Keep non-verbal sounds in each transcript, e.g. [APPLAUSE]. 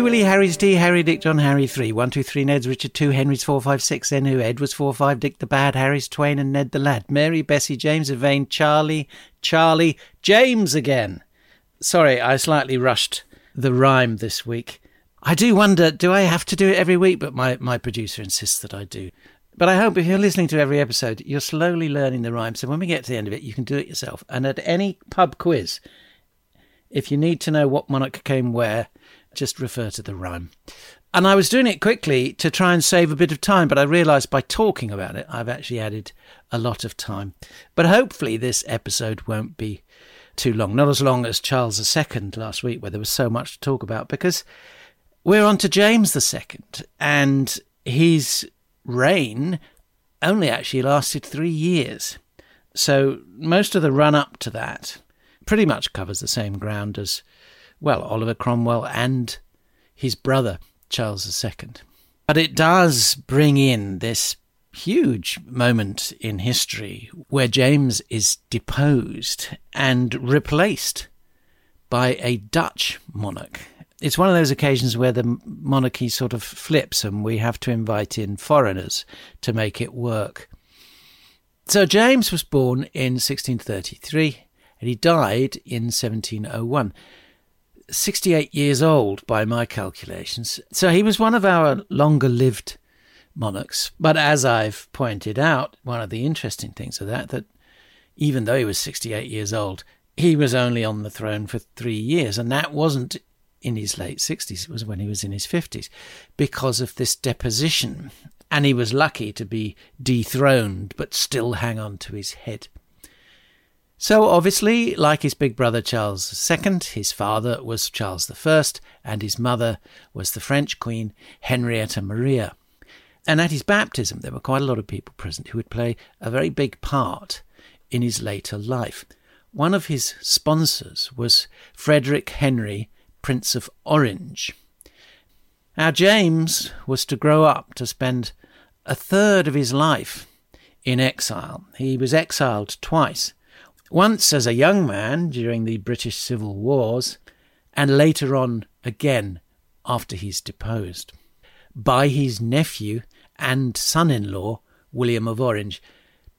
Willy Willy, Harry's T, Harry, Dick, John, Harry, 3. 1, 2, 3, Ned's, Richard, 2, Henry's, 4, 5, 6, N, who, Ed was 4, 5, Dick the Bad, Harry's, Twain, and Ned the Lad. Mary, Bessie, James, Yvain, Charlie, Charlie, James again. Sorry, I slightly rushed the rhyme this week. I do wonder, do I have to do it every week? But my, my producer insists that I do. But I hope if you're listening to every episode, you're slowly learning the rhyme. So when we get to the end of it, you can do it yourself. And at any pub quiz, if you need to know what monarch came where, just refer to the rhyme. And I was doing it quickly to try and save a bit of time, but I realised by talking about it, I've actually added a lot of time. But hopefully, this episode won't be too long. Not as long as Charles II last week, where there was so much to talk about, because we're on to James II, and his reign only actually lasted three years. So most of the run up to that pretty much covers the same ground as well, Oliver Cromwell and his brother, Charles II. But it does bring in this huge moment in history where James is deposed and replaced by a Dutch monarch. It's one of those occasions where the monarchy sort of flips and we have to invite in foreigners to make it work. So James was born in 1633 and he died in 1701. 68 years old by my calculations. So he was one of our longer lived monarchs. But as I've pointed out, one of the interesting things of that, that even though he was 68 years old, he was only on the throne for three years. And that wasn't in his late 60s, it was when he was in his 50s because of this deposition. And he was lucky to be dethroned, but still hang on to his head. So, obviously, like his big brother Charles II, his father was Charles I, and his mother was the French Queen Henrietta Maria. And at his baptism, there were quite a lot of people present who would play a very big part in his later life. One of his sponsors was Frederick Henry, Prince of Orange. Now, James was to grow up to spend a third of his life in exile. He was exiled twice once as a young man during the British Civil Wars, and later on again after he's deposed, by his nephew and son in law, William of Orange,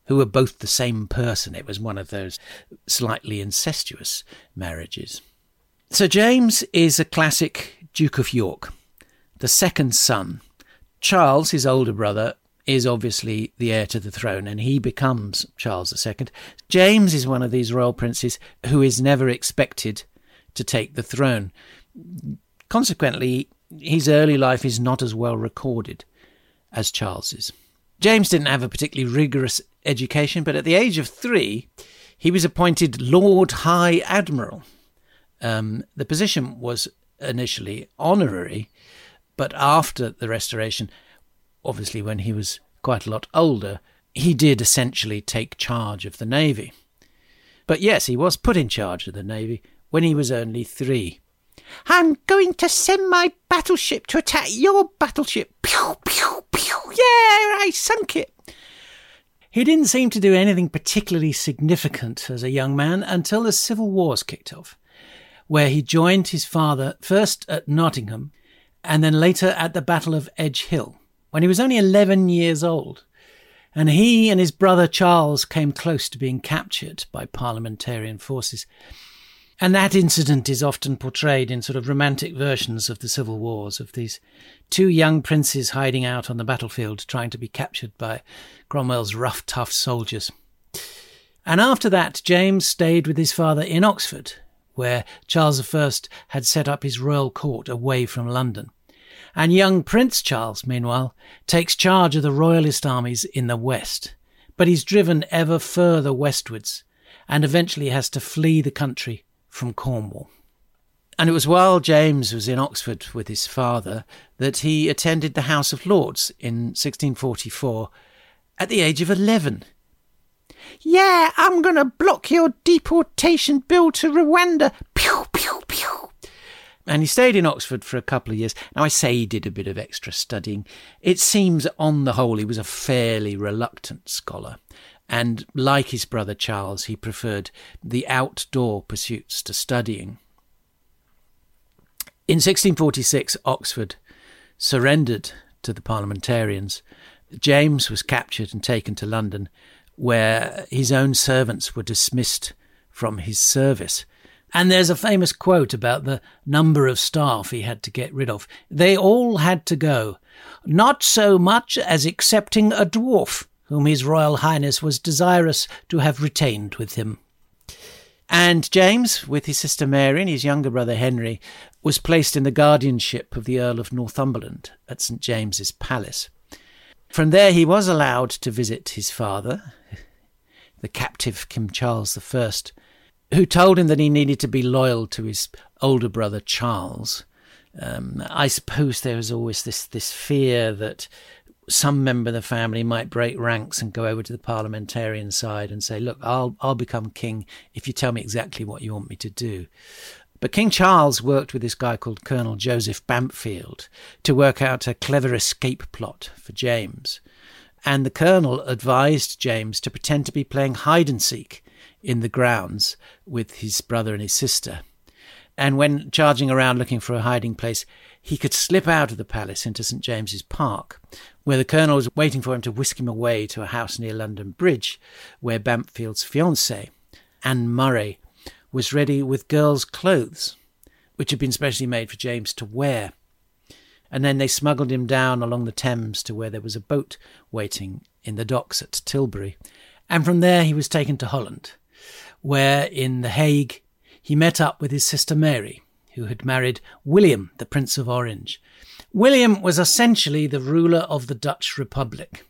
who were both the same person. It was one of those slightly incestuous marriages. Sir James is a classic Duke of York, the second son. Charles, his older brother, is obviously the heir to the throne and he becomes Charles II. James is one of these royal princes who is never expected to take the throne. Consequently, his early life is not as well recorded as Charles's. James didn't have a particularly rigorous education, but at the age of three, he was appointed Lord High Admiral. Um, the position was initially honorary, but after the Restoration, obviously when he was quite a lot older, he did essentially take charge of the Navy. But yes, he was put in charge of the Navy when he was only three. I'm going to send my battleship to attack your battleship. Pew, pew, pew. Yeah, I sunk it. He didn't seem to do anything particularly significant as a young man until the Civil Wars kicked off, where he joined his father first at Nottingham and then later at the Battle of Edge Hill when he was only 11 years old. And he and his brother Charles came close to being captured by parliamentarian forces. And that incident is often portrayed in sort of romantic versions of the civil wars of these two young princes hiding out on the battlefield trying to be captured by Cromwell's rough, tough soldiers. And after that, James stayed with his father in Oxford, where Charles I had set up his royal court away from London. And young Prince Charles, meanwhile, takes charge of the royalist armies in the west. But he's driven ever further westwards and eventually has to flee the country from Cornwall. And it was while James was in Oxford with his father that he attended the House of Lords in 1644 at the age of 11. Yeah, I'm going to block your deportation bill to Rwanda. Pew, pew. And he stayed in Oxford for a couple of years. Now, I say he did a bit of extra studying. It seems, on the whole, he was a fairly reluctant scholar and like his brother Charles, he preferred the outdoor pursuits to studying. In 1646, Oxford surrendered to the parliamentarians. James was captured and taken to London, where his own servants were dismissed from his service. And there's a famous quote about the number of staff he had to get rid of. They all had to go, not so much as excepting a dwarf whom His Royal Highness was desirous to have retained with him. And James, with his sister Mary and his younger brother Henry, was placed in the guardianship of the Earl of Northumberland at St James's Palace. From there, he was allowed to visit his father, the captive King Charles I, who told him that he needed to be loyal to his older brother Charles. Um, I suppose there was always this this fear that some member of the family might break ranks and go over to the parliamentarian side and say, "Look, I'll I'll become king if you tell me exactly what you want me to do." But King Charles worked with this guy called Colonel Joseph Bampfylde to work out a clever escape plot for James. And the colonel advised James to pretend to be playing hide and seek in the grounds with his brother and his sister. And when charging around looking for a hiding place, he could slip out of the palace into St James's Park, where the colonel was waiting for him to whisk him away to a house near London Bridge, where Bampfylde's fiancée, Anne Murray, was ready with girls' clothes, which had been specially made for James to wear. And then they smuggled him down along the Thames to where there was a boat waiting in the docks at Tilbury. And from there he was taken to Holland, where in The Hague he met up with his sister Mary, who had married William, the Prince of Orange. William was essentially the ruler of the Dutch Republic,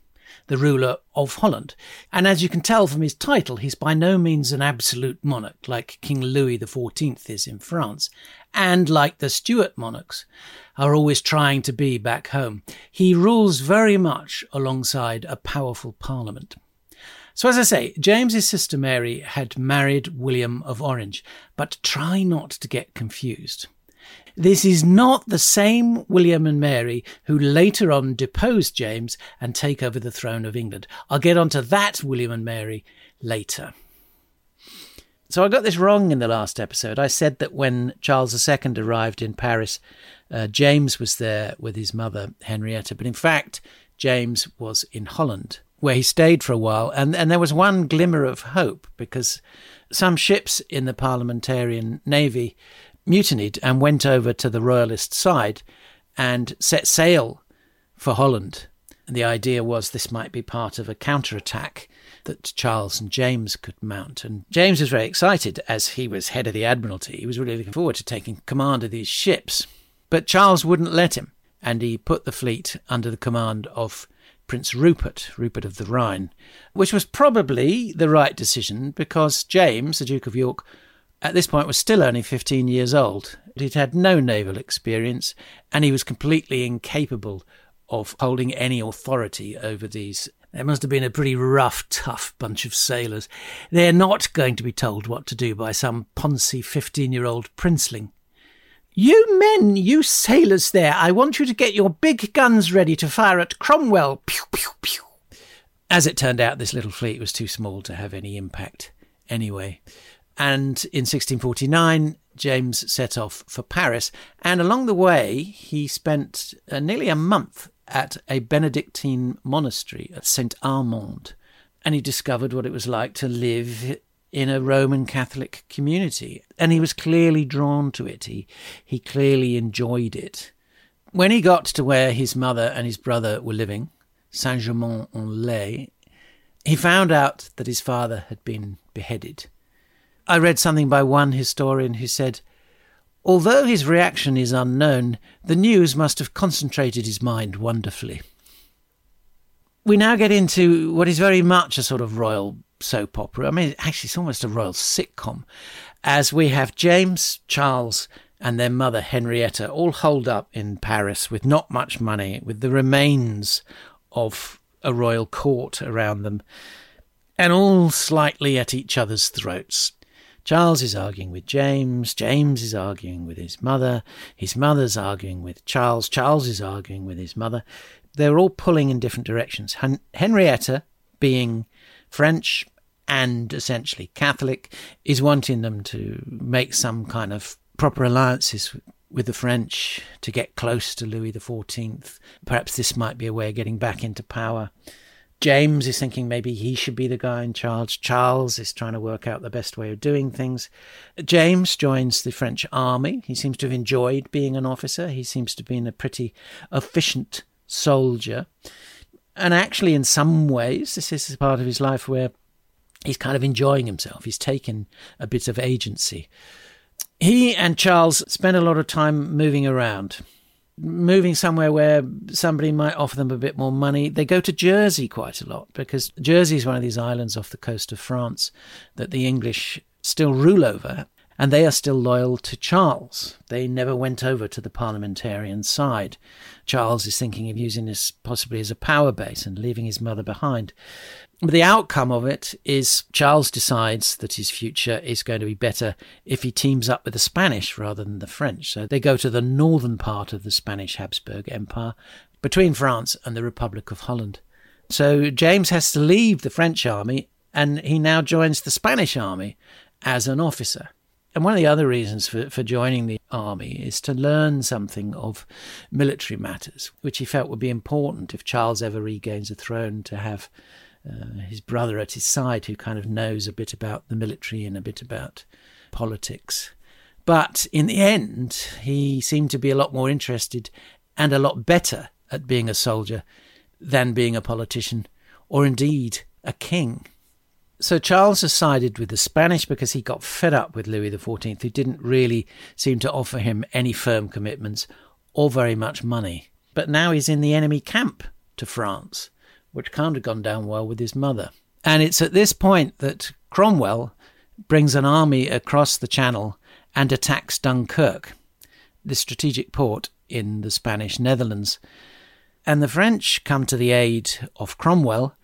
the ruler of Holland. And as you can tell from his title, he's by no means an absolute monarch like King Louis XIV is in France, and like the Stuart monarchs are always trying to be back home. He rules very much alongside a powerful parliament. So, as I say, James's sister Mary had married William of Orange, but try not to get confused. This is not the same William and Mary who later on deposed James and take over the throne of England. I'll get onto that William and Mary later. So I got this wrong in the last episode. I said that when Charles II arrived in Paris, uh, James was there with his mother, Henrietta, but in fact, James was in Holland where he stayed for a while, and, and there was one glimmer of hope because some ships in the parliamentarian navy mutinied and went over to the royalist side and set sail for Holland. And the idea was this might be part of a counterattack that Charles and James could mount. And James was very excited as he was head of the Admiralty. He was really looking forward to taking command of these ships. But Charles wouldn't let him, and he put the fleet under the command of Prince Rupert, Rupert of the Rhine, which was probably the right decision because James, the Duke of York, at this point was still only 15 years old. He'd had no naval experience and he was completely incapable of holding any authority over these. They must have been a pretty rough, tough bunch of sailors. They're not going to be told what to do by some poncy 15 year old princeling. You men, you sailors there, I want you to get your big guns ready to fire at Cromwell. Pew, pew, pew. As it turned out, this little fleet was too small to have any impact anyway. And in 1649, James set off for Paris. And along the way, he spent uh, nearly a month at a Benedictine monastery at St. Amand. And he discovered what it was like to live in a Roman Catholic community. And he was clearly drawn to it. He, he clearly enjoyed it. When he got to where his mother and his brother were living, Saint Germain en Laye, he found out that his father had been beheaded. I read something by one historian who said, Although his reaction is unknown, the news must have concentrated his mind wonderfully. We now get into what is very much a sort of royal soap opera. I mean, actually, it's almost a royal sitcom, as we have James, Charles, and their mother Henrietta all holed up in Paris with not much money, with the remains of a royal court around them, and all slightly at each other's throats. Charles is arguing with James, James is arguing with his mother, his mother's arguing with Charles, Charles is arguing with his mother. They're all pulling in different directions. Hen- Henrietta, being French and essentially Catholic, is wanting them to make some kind of proper alliances with the French to get close to Louis XIV. Perhaps this might be a way of getting back into power. James is thinking maybe he should be the guy in charge. Charles is trying to work out the best way of doing things. James joins the French army. He seems to have enjoyed being an officer. He seems to have been a pretty efficient soldier. And actually, in some ways, this is part of his life where he's kind of enjoying himself. He's taken a bit of agency. He and Charles spend a lot of time moving around moving somewhere where somebody might offer them a bit more money. They go to Jersey quite a lot because Jersey is one of these islands off the coast of France that the English still rule over. And they are still loyal to Charles. They never went over to the parliamentarian side. Charles is thinking of using this possibly as a power base and leaving his mother behind. But the outcome of it is Charles decides that his future is going to be better if he teams up with the Spanish rather than the French. So they go to the northern part of the Spanish Habsburg Empire between France and the Republic of Holland. So James has to leave the French army and he now joins the Spanish army as an officer. And one of the other reasons for, for joining the army is to learn something of military matters, which he felt would be important if Charles ever regains the throne to have uh, his brother at his side who kind of knows a bit about the military and a bit about politics. But in the end, he seemed to be a lot more interested and a lot better at being a soldier than being a politician or indeed a king. So Charles has sided with the Spanish because he got fed up with Louis XIV, who didn't really seem to offer him any firm commitments or very much money. But now he's in the enemy camp to France which can't have gone down well with his mother. And it's at this point that Cromwell brings an army across the Channel and attacks Dunkirk, the strategic port in the Spanish Netherlands. And the French come to the aid of Cromwell,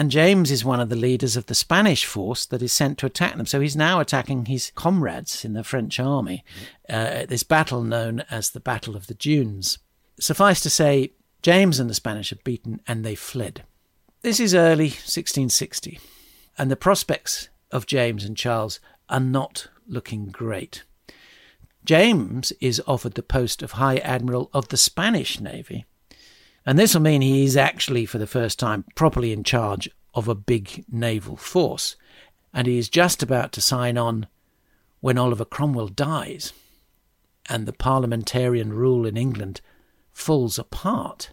and James is one of the leaders of the Spanish force that is sent to attack them. So he's now attacking his comrades in the French army uh, at this battle known as the Battle of the Dunes. Suffice to say, James and the Spanish are beaten and they fled. This is early 1660, and the prospects of James and Charles are not looking great. James is offered the post of High Admiral of the Spanish Navy, and this will mean he is actually, for the first time, properly in charge of a big naval force, and he is just about to sign on when Oliver Cromwell dies, and the parliamentarian rule in England falls apart.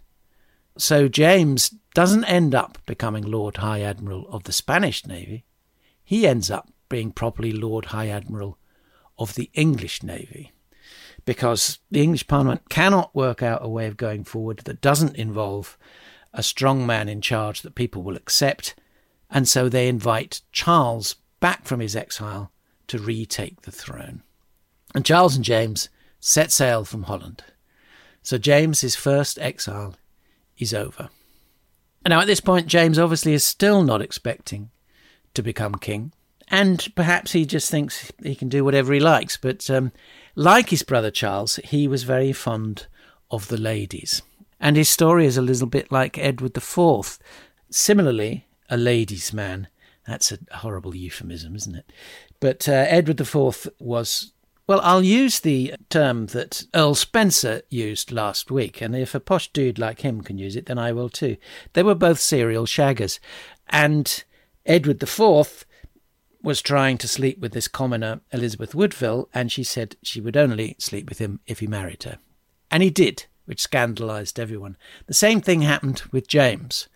So James doesn't end up becoming Lord High Admiral of the Spanish Navy. He ends up being properly Lord High Admiral of the English Navy. Because the English Parliament cannot work out a way of going forward that doesn't involve a strong man in charge that people will accept. And so they invite Charles back from his exile to retake the throne. And Charles and James set sail from Holland. So James's first exile is over. And now, at this point, James obviously is still not expecting to become king. And perhaps he just thinks he can do whatever he likes. But um, like his brother Charles, he was very fond of the ladies. And his story is a little bit like Edward IV. Similarly, a ladies' man. That's a horrible euphemism, isn't it? But uh, Edward IV was well, I'll use the term that Earl Spencer used last week, and if a posh dude like him can use it, then I will too. They were both serial shaggers, and Edward IV was trying to sleep with this commoner, Elizabeth Woodville, and she said she would only sleep with him if he married her. And he did, which scandalised everyone. The same thing happened with James.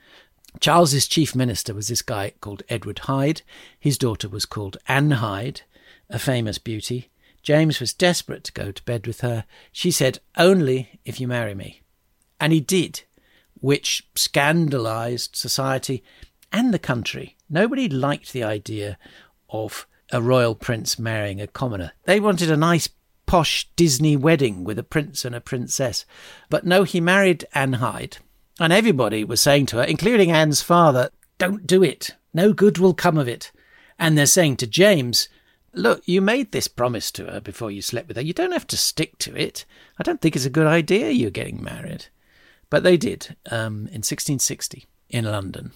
Charles's chief minister was this guy called Edward Hyde. His daughter was called Anne Hyde, a famous beauty. James was desperate to go to bed with her. She said, Only if you marry me. And he did, which scandalized society and the country. Nobody liked the idea of a royal prince marrying a commoner. They wanted a nice posh Disney wedding with a prince and a princess. But no, he married Anne Hyde. And everybody was saying to her, including Anne's father, Don't do it. No good will come of it. And they're saying to James, Look, you made this promise to her before you slept with her. You don't have to stick to it. I don't think it's a good idea you're getting married. But they did um, in 1660 in London.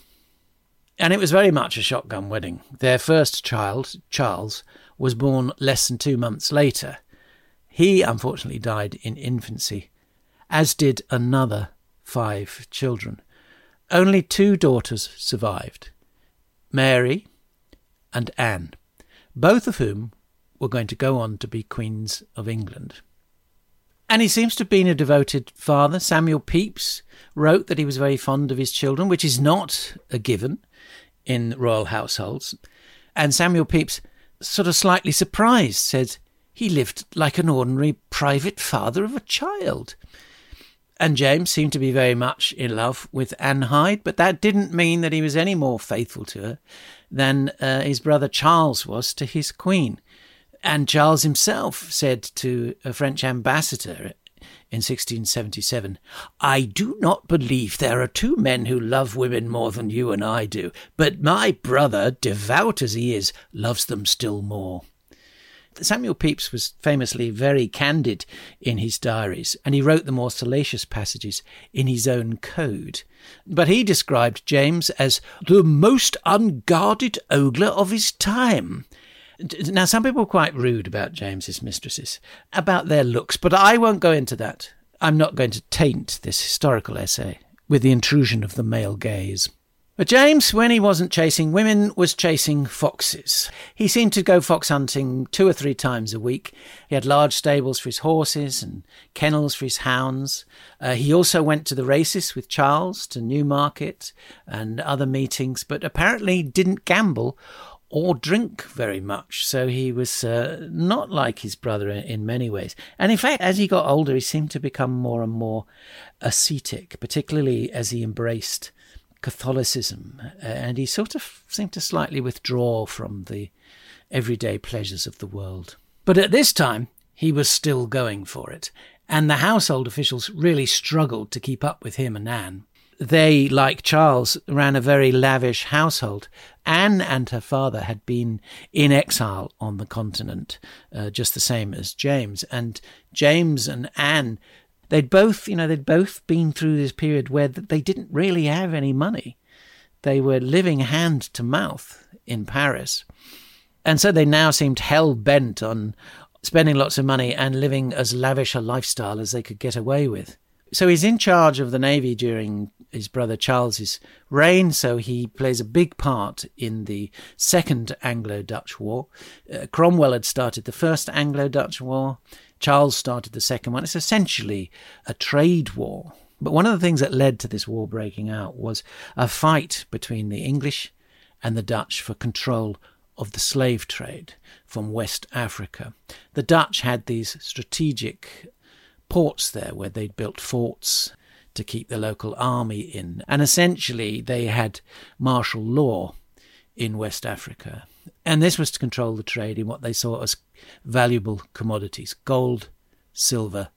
And it was very much a shotgun wedding. Their first child, Charles, was born less than two months later. He unfortunately died in infancy, as did another five children. Only two daughters survived Mary and Anne both of whom were going to go on to be Queens of England. And he seems to have been a devoted father. Samuel Pepys wrote that he was very fond of his children, which is not a given in royal households. And Samuel Pepys, sort of slightly surprised, said he lived like an ordinary private father of a child. And James seemed to be very much in love with Anne Hyde, but that didn't mean that he was any more faithful to her than uh, his brother Charles was to his queen. And Charles himself said to a French ambassador in 1677, I do not believe there are two men who love women more than you and I do, but my brother, devout as he is, loves them still more. Samuel Pepys was famously very candid in his diaries, and he wrote the more salacious passages in his own code. But he described James as the most unguarded ogler of his time. Now, some people are quite rude about James's mistresses, about their looks, but I won't go into that. I'm not going to taint this historical essay with the intrusion of the male gaze. But James, when he wasn't chasing women, was chasing foxes. He seemed to go fox hunting two or three times a week. He had large stables for his horses and kennels for his hounds. Uh, he also went to the races with Charles to Newmarket and other meetings, but apparently didn't gamble or drink very much. So he was uh, not like his brother in many ways. And in fact, as he got older, he seemed to become more and more ascetic, particularly as he embraced Catholicism, and he sort of seemed to slightly withdraw from the everyday pleasures of the world. But at this time, he was still going for it, and the household officials really struggled to keep up with him and Anne. They, like Charles, ran a very lavish household. Anne and her father had been in exile on the continent, uh, just the same as James. And James and Anne They'd both, you know, they'd both been through this period where they didn't really have any money. They were living hand to mouth in Paris. And so they now seemed hell bent on spending lots of money and living as lavish a lifestyle as they could get away with. So he's in charge of the navy during his brother Charles's reign. So he plays a big part in the Second Anglo-Dutch War. Uh, Cromwell had started the First Anglo-Dutch War. Charles started the second one. It's essentially a trade war. But one of the things that led to this war breaking out was a fight between the English and the Dutch for control of the slave trade from West Africa. The Dutch had these strategic ports there where they'd built forts to keep the local army in. And essentially, they had martial law in West Africa. And this was to control the trade in what they saw as valuable commodities gold, silver,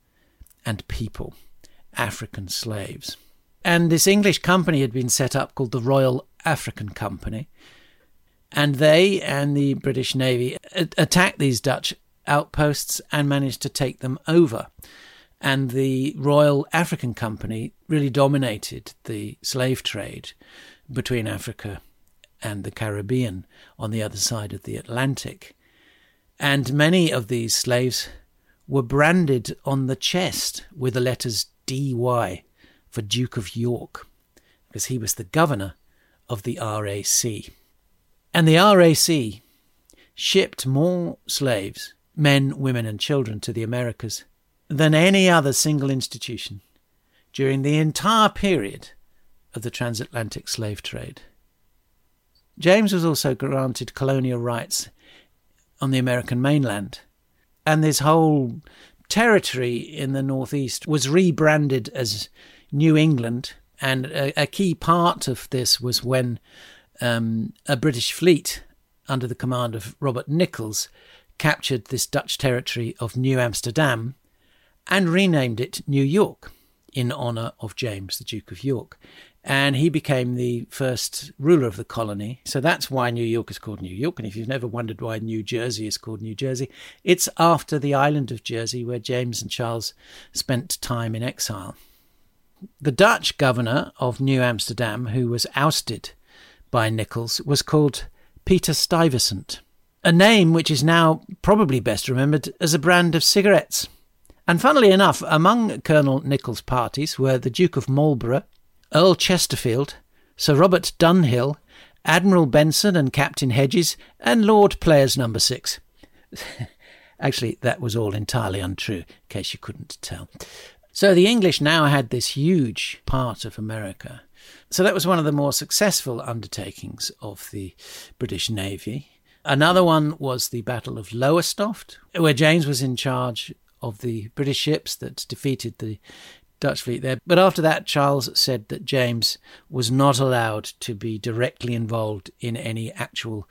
and people, African slaves. And this English company had been set up called the Royal African Company. And they and the British Navy attacked these Dutch outposts and managed to take them over. And the Royal African Company really dominated the slave trade between Africa and the Caribbean on the other side of the Atlantic. And many of these slaves were branded on the chest with the letters DY for Duke of York, because he was the governor of the RAC. And the RAC shipped more slaves, men, women, and children, to the Americas than any other single institution during the entire period of the transatlantic slave trade. James was also granted colonial rights on the American mainland, and this whole territory in the northeast was rebranded as New England. And a, a key part of this was when um, a British fleet under the command of Robert Nicolls captured this Dutch territory of New Amsterdam and renamed it New York in honour of James, the Duke of York. And he became the first ruler of the colony. So that's why New York is called New York. And if you've never wondered why New Jersey is called New Jersey, it's after the island of Jersey where James and Charles spent time in exile. The Dutch governor of New Amsterdam, who was ousted by Nicolls, was called Peter Stuyvesant, a name which is now probably best remembered as a brand of cigarettes. And funnily enough, among Colonel Nicolls' parties were the Duke of Marlborough, Earl Chesterfield, Sir Robert Dunhill, Admiral Benson and Captain Hedges, and Lord Players Number Six. [LAUGHS] Actually, that was all entirely untrue, in case you couldn't tell. So the English now had this huge part of America. So that was one of the more successful undertakings of the British Navy. Another one was the Battle of Lowestoft, where James was in charge of the British ships that defeated the Dutch fleet there. But after that, Charles said that James was not allowed to be directly involved in any actual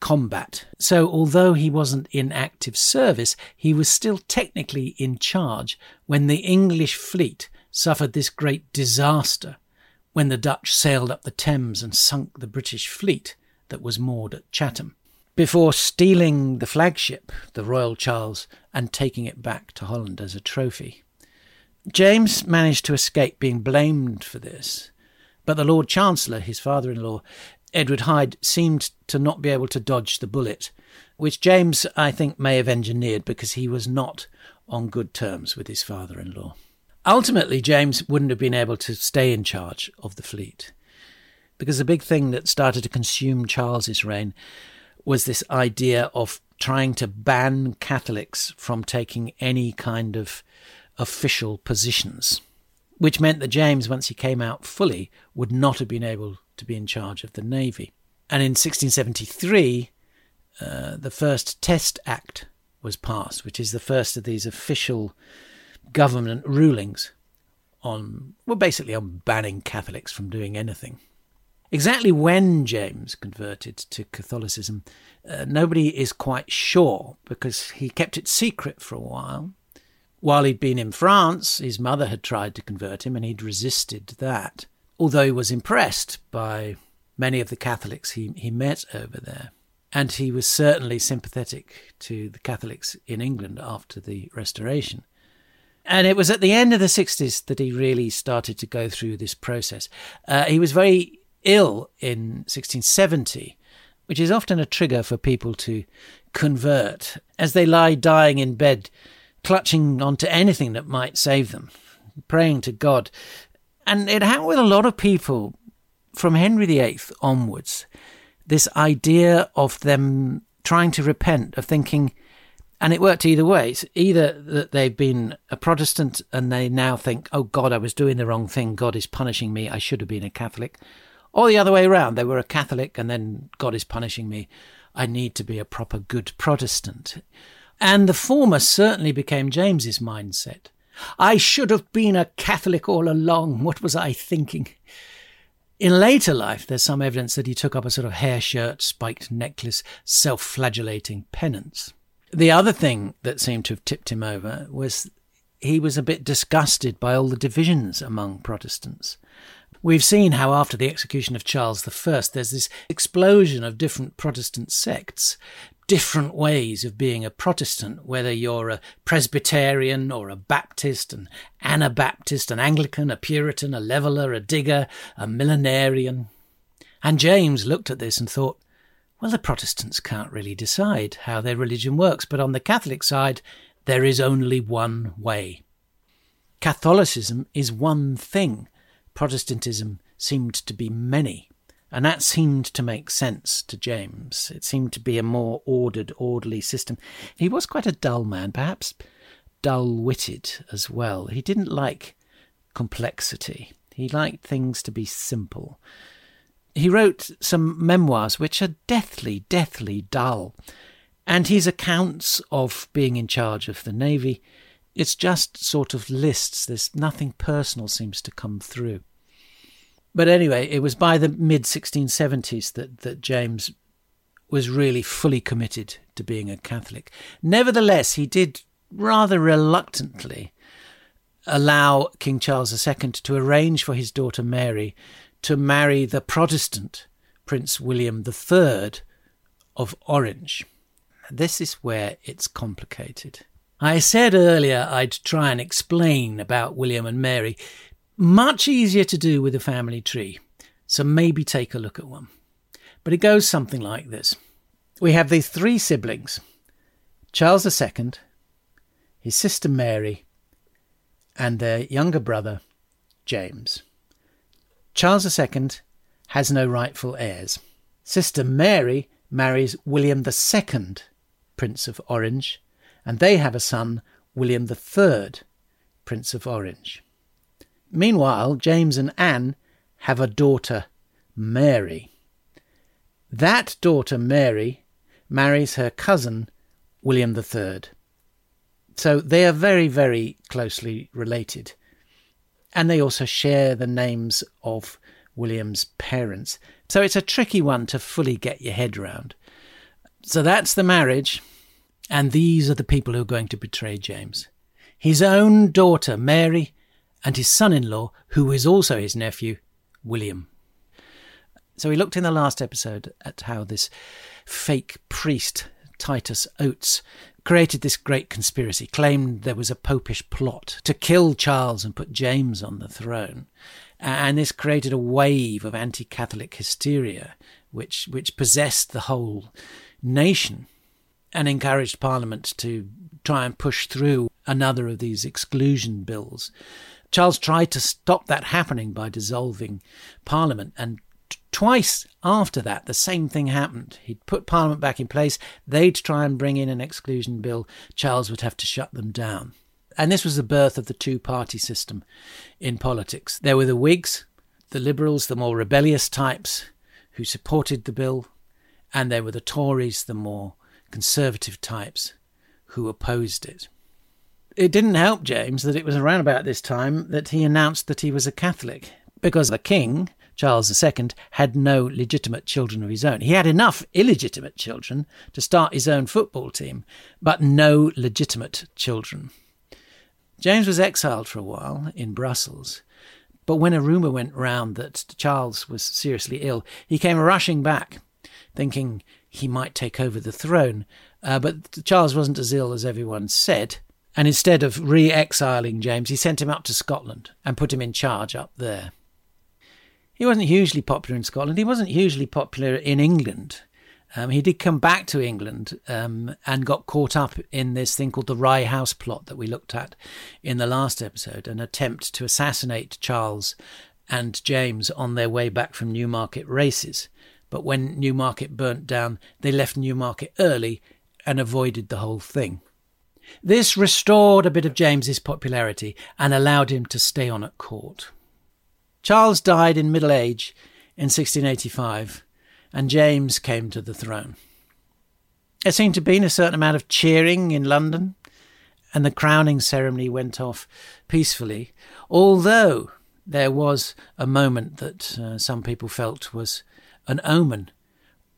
combat. So, although he wasn't in active service, he was still technically in charge when the English fleet suffered this great disaster when the Dutch sailed up the Thames and sunk the British fleet that was moored at Chatham before stealing the flagship, the Royal Charles, and taking it back to Holland as a trophy. James managed to escape being blamed for this, but the Lord Chancellor, his father in law, Edward Hyde, seemed to not be able to dodge the bullet, which James, I think, may have engineered because he was not on good terms with his father in law. Ultimately, James wouldn't have been able to stay in charge of the fleet because the big thing that started to consume Charles's reign was this idea of trying to ban Catholics from taking any kind of official positions, which meant that James, once he came out fully, would not have been able to be in charge of the Navy. And in 1673, uh, the first Test Act was passed, which is the first of these official government rulings on, well, basically on banning Catholics from doing anything. Exactly when James converted to Catholicism, uh, nobody is quite sure because he kept it secret for a while. While he'd been in France, his mother had tried to convert him and he'd resisted that, although he was impressed by many of the Catholics he, he met over there. And he was certainly sympathetic to the Catholics in England after the Restoration. And it was at the end of the 60s that he really started to go through this process. Uh, he was very ill in 1670, which is often a trigger for people to convert as they lie dying in bed, clutching onto anything that might save them, praying to God. And it happened with a lot of people from Henry VIII onwards. This idea of them trying to repent, of thinking, and it worked either way. It's either that they've been a Protestant and they now think, oh God, I was doing the wrong thing. God is punishing me. I should have been a Catholic or the other way around. They were a Catholic, and then God is punishing me. I need to be a proper good Protestant. And the former certainly became James's mindset. I should have been a Catholic all along. [LAUGHS] What was I thinking? In later life, there's some evidence that he took up a sort of hair shirt, spiked necklace, self flagellating penance. The other thing that seemed to have tipped him over was he was a bit disgusted by all the divisions among Protestants. We've seen how, after the execution of Charles I, there's this explosion of different Protestant sects, different ways of being a Protestant, whether you're a Presbyterian or a Baptist, an Anabaptist, an Anglican, a Puritan, a Leveller, a Digger, a Millenarian. And James looked at this and thought, well, the Protestants can't really decide how their religion works, but on the Catholic side, there is only one way. Catholicism is one thing. Protestantism seemed to be many. And that seemed to make sense to James. It seemed to be a more ordered, orderly system. He was quite a dull man, perhaps dull witted as well. He didn't like complexity, he liked things to be simple. He wrote some memoirs which are deathly, deathly dull. And his accounts of being in charge of the Navy it's just sort of lists. There's nothing personal seems to come through. But anyway, it was by the mid 1670s that, that James was really fully committed to being a Catholic. Nevertheless, he did rather reluctantly allow King Charles II to arrange for his daughter Mary to marry the Protestant Prince William III of Orange. This is where it's complicated. I said earlier I'd try and explain about William and Mary. Much easier to do with a family tree, so maybe take a look at one. But it goes something like this We have these three siblings Charles II, his sister Mary, and their younger brother, James. Charles II has no rightful heirs. Sister Mary marries William II, Prince of Orange, and they have a son, William III, Prince of Orange. Meanwhile, James and Anne have a daughter, Mary. That daughter, Mary, marries her cousin, William III. So they are very, very closely related. And they also share the names of William's parents. So it's a tricky one to fully get your head around. So that's the marriage. And these are the people who are going to betray James. His own daughter, Mary, and his son in law, who is also his nephew, William. So we looked in the last episode at how this fake priest, Titus Oates, created this great conspiracy, claimed there was a popish plot to kill Charles and put James on the throne. And this created a wave of anti Catholic hysteria, which, which possessed the whole nation and encouraged Parliament to try and push through another of these exclusion bills. Charles tried to stop that happening by dissolving Parliament, and t- twice after that, the same thing happened. He'd put Parliament back in place, they'd try and bring in an exclusion bill, Charles would have to shut them down. And this was the birth of the two party system in politics. There were the Whigs, the Liberals, the more rebellious types who supported the bill, and there were the Tories, the more conservative types who opposed it. It didn't help James that it was around about this time that he announced that he was a Catholic, because the king, Charles II, had no legitimate children of his own. He had enough illegitimate children to start his own football team, but no legitimate children. James was exiled for a while in Brussels, but when a rumour went round that Charles was seriously ill, he came rushing back, thinking he might take over the throne. Uh, but Charles wasn't as ill as everyone said. And instead of re exiling James, he sent him up to Scotland and put him in charge up there. He wasn't hugely popular in Scotland. He wasn't hugely popular in England. Um, he did come back to England um, and got caught up in this thing called the Rye House plot that we looked at in the last episode, an attempt to assassinate Charles and James on their way back from Newmarket races. But when Newmarket burnt down, they left Newmarket early and avoided the whole thing. This restored a bit of James's popularity and allowed him to stay on at court. Charles died in middle age in 1685, and James came to the throne. There seemed to be a certain amount of cheering in London, and the crowning ceremony went off peacefully, although there was a moment that uh, some people felt was an omen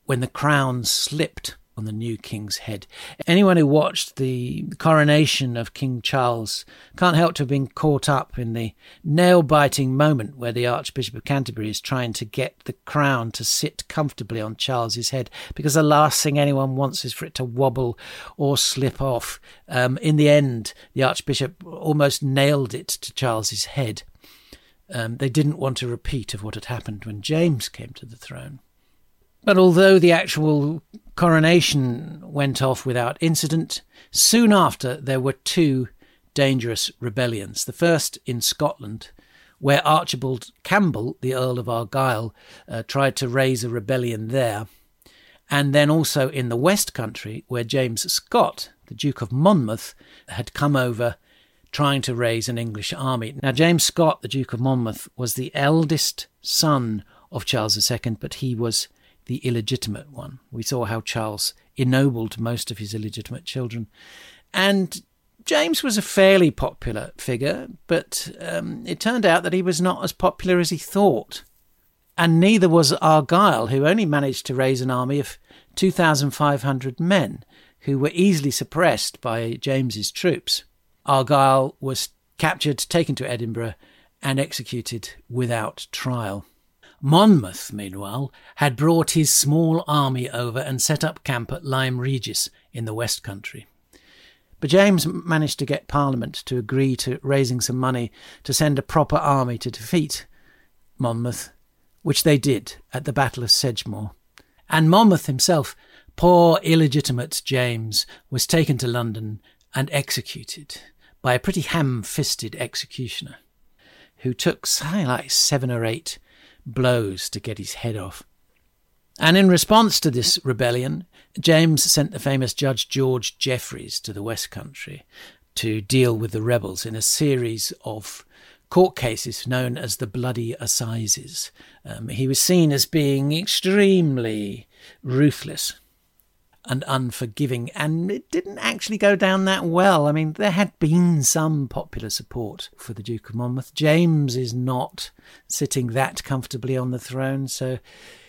when the crown slipped on the new king's head. Anyone who watched the coronation of King Charles can't help to have been caught up in the nail biting moment where the Archbishop of Canterbury is trying to get the crown to sit comfortably on Charles's head because the last thing anyone wants is for it to wobble or slip off. Um, in the end, the Archbishop almost nailed it to Charles's head. Um, they didn't want a repeat of what had happened when James came to the throne. But although the actual coronation went off without incident, soon after there were two dangerous rebellions. The first in Scotland, where Archibald Campbell, the Earl of Argyll, uh, tried to raise a rebellion there. And then also in the West Country, where James Scott, the Duke of Monmouth, had come over trying to raise an English army. Now, James Scott, the Duke of Monmouth, was the eldest son of Charles II, but he was the illegitimate one. We saw how Charles ennobled most of his illegitimate children. And James was a fairly popular figure, but um, it turned out that he was not as popular as he thought. And neither was Argyll, who only managed to raise an army of 2,500 men, who were easily suppressed by James's troops. Argyll was captured, taken to Edinburgh, and executed without trial. Monmouth, meanwhile, had brought his small army over and set up camp at Lyme Regis in the West Country. But James managed to get Parliament to agree to raising some money to send a proper army to defeat Monmouth, which they did at the Battle of Sedgemoor. And Monmouth himself, poor illegitimate James, was taken to London and executed by a pretty ham fisted executioner who took something like seven or eight blows to get his head off. And in response to this rebellion, James sent the famous Judge George Jeffreys to the West Country to deal with the rebels in a series of court cases known as the Bloody Assizes. Um, he was seen as being extremely ruthless and unforgiving, and it didn't actually go down that well. I mean, there had been some popular support for the Duke of Monmouth. James is not sitting that comfortably on the throne, so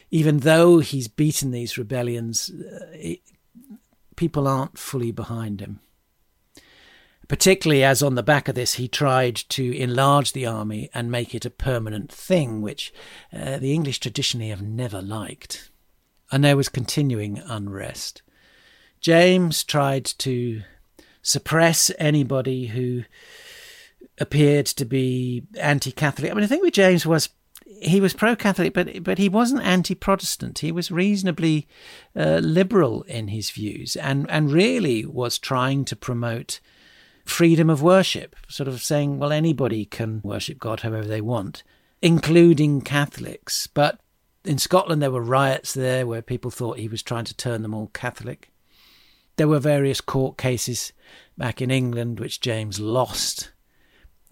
even though he's beaten these rebellions, uh, it, people aren't fully behind him. Particularly as on the back of this, he tried to enlarge the army and make it a permanent thing, which uh, the English traditionally have never liked. And there was continuing unrest. James tried to suppress anybody who appeared to be anti-Catholic. I mean, the thing with James was he was pro-Catholic, but but he wasn't anti-Protestant. He was reasonably uh, liberal in his views, and and really was trying to promote freedom of worship, sort of saying, well, anybody can worship God however they want, including Catholics. But in Scotland, there were riots there where people thought he was trying to turn them all Catholic. There were various court cases back in England which James lost,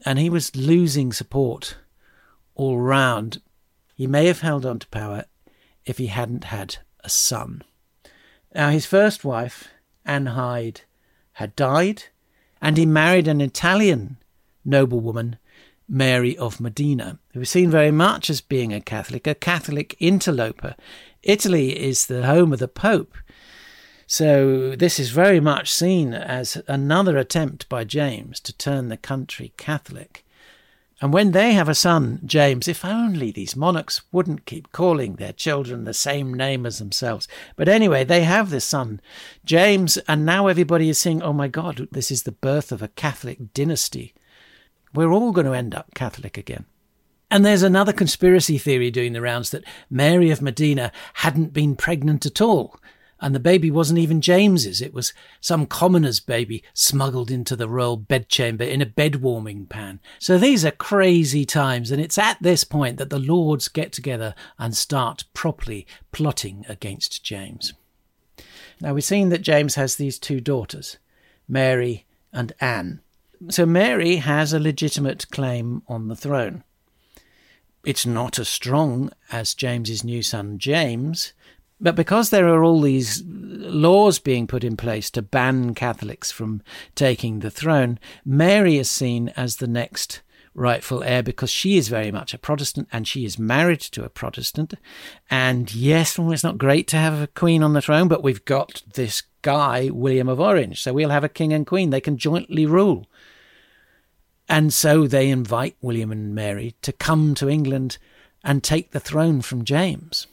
and he was losing support all round. He may have held on to power if he hadn't had a son. Now, his first wife, Anne Hyde, had died, and he married an Italian noblewoman, Mary of Modena, who was seen very much as being a Catholic, a Catholic interloper. Italy is the home of the Pope, so this is very much seen as another attempt by James to turn the country Catholic. And when they have a son, James, if only these monarchs wouldn't keep calling their children the same name as themselves. But anyway, they have this son, James, and now everybody is saying, oh my God, this is the birth of a Catholic dynasty. We're all going to end up Catholic again. And there's another conspiracy theory doing the rounds that Mary of Modena hadn't been pregnant at all and the baby wasn't even James's. It was some commoner's baby smuggled into the royal bedchamber in a bed warming pan. So these are crazy times, and it's at this point that the lords get together and start properly plotting against James. Now we've seen that James has these two daughters, Mary and Anne. So Mary has a legitimate claim on the throne. It's not as strong as James's new son James, but because there are all these laws being put in place to ban Catholics from taking the throne, Mary is seen as the next rightful heir because she is very much a Protestant and she is married to a Protestant. And yes, well, it's not great to have a queen on the throne, but we've got this guy, William of Orange. So we'll have a king and queen. They can jointly rule. And so they invite William and Mary to come to England and take the throne from James.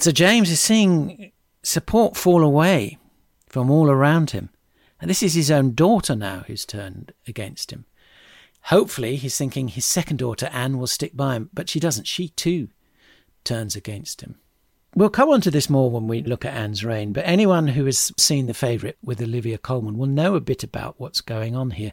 So James is seeing support fall away from all around him. And this is his own daughter now who's turned against him. Hopefully, he's thinking his second daughter, Anne, will stick by him, but she doesn't. She too turns against him. We'll come on to this more when we look at Anne's reign, but anyone who has seen The Favourite with Olivia Colman will know a bit about what's going on here.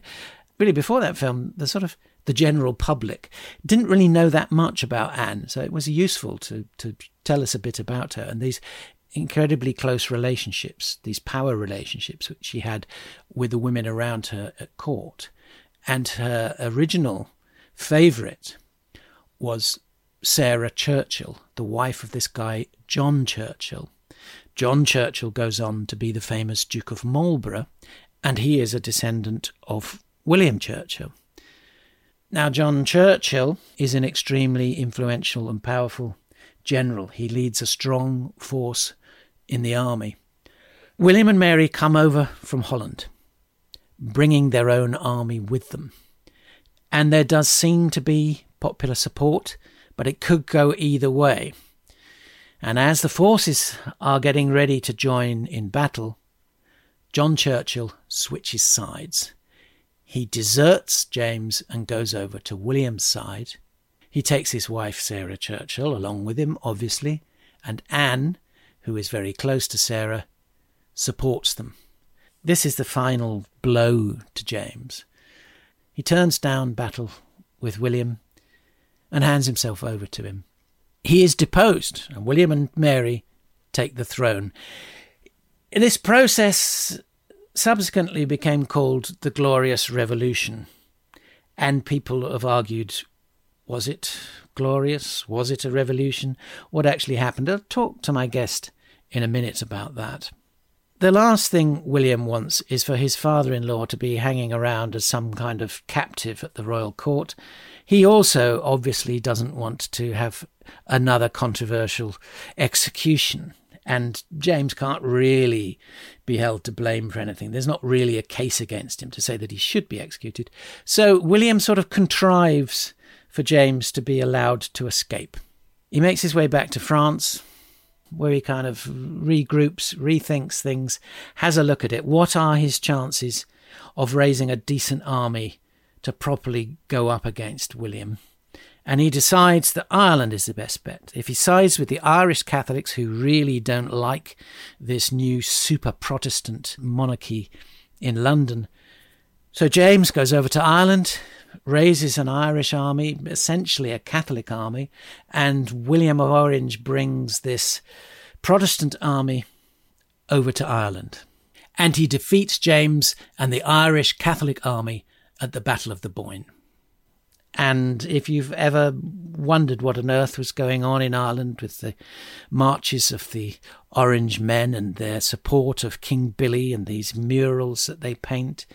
Really, before that film, the sort of the general public didn't really know that much about Anne, so it was useful to to tell us a bit about her and these incredibly close relationships, these power relationships which she had with the women around her at court. And her original favourite was Sarah Churchill, the wife of this guy, John Churchill. John Churchill goes on to be the famous Duke of Marlborough, and he is a descendant of William Churchill. Now, John Churchill is an extremely influential and powerful general. He leads a strong force in the army. William and Mary come over from Holland bringing their own army with them. And there does seem to be popular support, but it could go either way. And as the forces are getting ready to join in battle, John Churchill switches sides. He deserts James and goes over to William's side. He takes his wife, Sarah Churchill, along with him, obviously, and Anne, who is very close to Sarah, supports them. This is the final blow to James. He turns down battle with William and hands himself over to him. He is deposed, and William and Mary take the throne. This process subsequently became called the Glorious Revolution, and people have argued was it glorious? Was it a revolution? What actually happened? I'll talk to my guest in a minute about that. The last thing William wants is for his father in law to be hanging around as some kind of captive at the royal court. He also obviously doesn't want to have another controversial execution. And James can't really be held to blame for anything. There's not really a case against him to say that he should be executed. So William sort of contrives for James to be allowed to escape. He makes his way back to France, where he kind of regroups, rethinks things, has a look at it. What are his chances of raising a decent army to properly go up against William? And he decides that Ireland is the best bet. If he sides with the Irish Catholics, who really don't like this new super Protestant monarchy in London. So James goes over to Ireland, raises an Irish army, essentially a Catholic army, and William of Orange brings this Protestant army over to Ireland. And he defeats James and the Irish Catholic army at the Battle of the Boyne. And if you've ever wondered what on earth was going on in Ireland with the marches of the Orange men and their support of King Billy and these murals that they paint,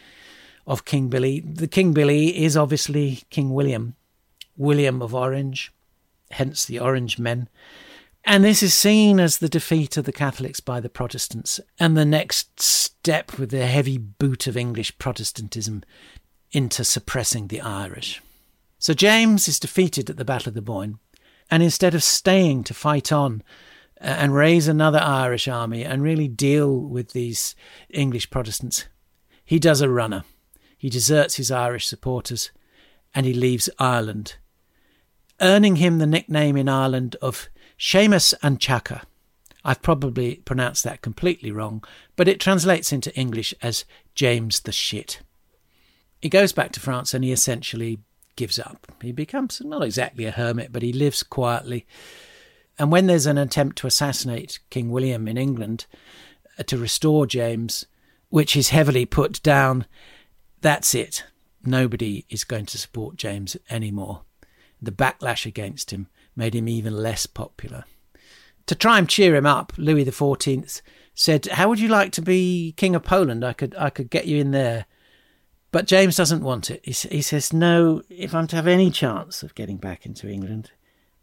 of King Billy. The King Billy is obviously King William, William of Orange, hence the Orange men. And this is seen as the defeat of the Catholics by the Protestants and the next step with the heavy boot of English Protestantism into suppressing the Irish. So James is defeated at the Battle of the Boyne, and instead of staying to fight on uh, and raise another Irish army and really deal with these English Protestants, he does a runner. He deserts his Irish supporters and he leaves Ireland, earning him the nickname in Ireland of Seamus and Chaca. I've probably pronounced that completely wrong, but it translates into English as James the Shit. He goes back to France and he essentially gives up. He becomes not exactly a hermit, but he lives quietly. And when there's an attempt to assassinate King William in England uh, to restore James, which is heavily put down, that's it. Nobody is going to support James anymore. The backlash against him made him even less popular. To try and cheer him up, Louis XIV said, "How would you like to be king of Poland? I could I could get you in there." But James doesn't want it. He, he says, "No, if I'm to have any chance of getting back into England,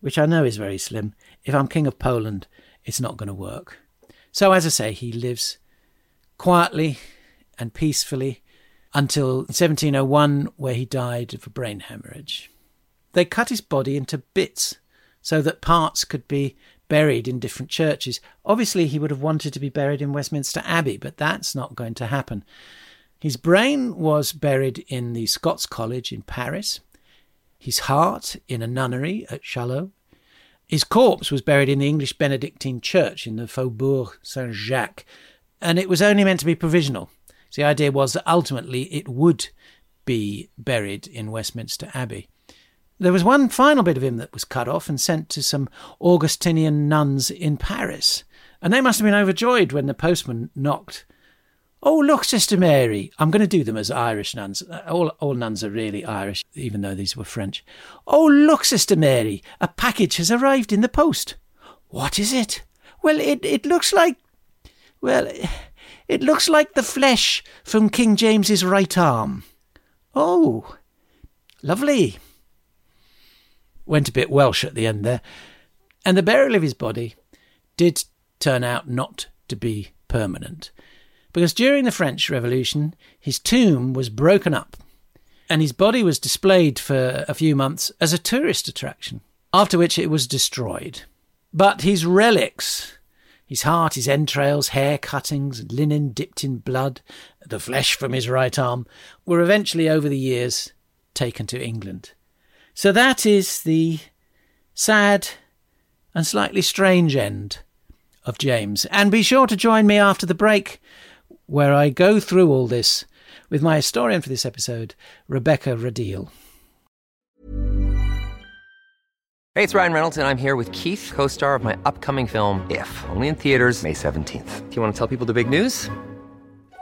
which I know is very slim, if I'm king of Poland, it's not going to work." So as I say, he lives quietly and peacefully until 1701, where he died of a brain hemorrhage. They cut his body into bits so that parts could be buried in different churches. Obviously, he would have wanted to be buried in Westminster Abbey, but that's not going to happen. His brain was buried in the Scots College in Paris, his heart in a nunnery at Chaillot. His corpse was buried in the English Benedictine church in the Faubourg Saint Jacques, and it was only meant to be provisional. So the idea was that ultimately it would be buried in Westminster Abbey. There was one final bit of him that was cut off and sent to some Augustinian nuns in Paris, and they must have been overjoyed when the postman knocked. Oh, look, Sister Mary. I'm going to do them as Irish nuns. Uh, all, all nuns are really Irish, even though these were French. Oh, look, Sister Mary. A package has arrived in the post. What is it? Well, it, it looks like. Well, it looks like the flesh from King James's right arm. Oh, lovely. Went a bit Welsh at the end there. And the burial of his body did turn out not to be permanent, because during the French Revolution, his tomb was broken up and his body was displayed for a few months as a tourist attraction, after which it was destroyed. But his relics his heart, his entrails, hair cuttings, linen dipped in blood, the flesh from his right arm, were eventually over the years taken to England. So that is the sad and slightly strange end of James. And be sure to join me after the break, where I go through all this with my historian for this episode, Rebecca Rideal. Hey, it's Ryan Reynolds, and I'm here with Keith, co star of my upcoming film, If, only in theaters, May 17th. Do you want to tell people the big news?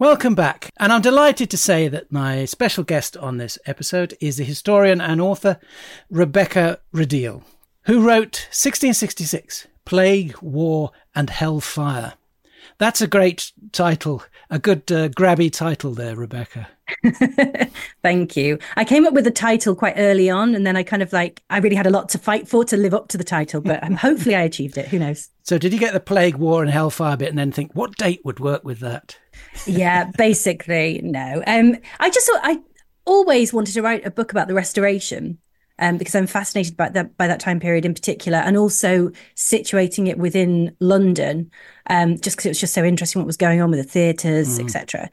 Welcome back, and I'm delighted to say that my special guest on this episode is the historian and author Rebecca Rideal, who wrote 1666 Plague, War, and Hellfire. That's a great title, a good uh, grabby title there, Rebecca. [LAUGHS] Thank you. I came up with the title quite early on, and then I kind of like, I really had a lot to fight for to live up to the title, but um, hopefully I achieved it. Who knows? So, did you get the Plague, War, and Hellfire bit and then think, what date would work with that? yeah, [LAUGHS] basically, no. Um, I just thought I always wanted to write a book about the Restoration. Um, because I'm fascinated by that by that time period in particular, and also situating it within London, um, just because it was just so interesting what was going on with the theatres, mm. etc.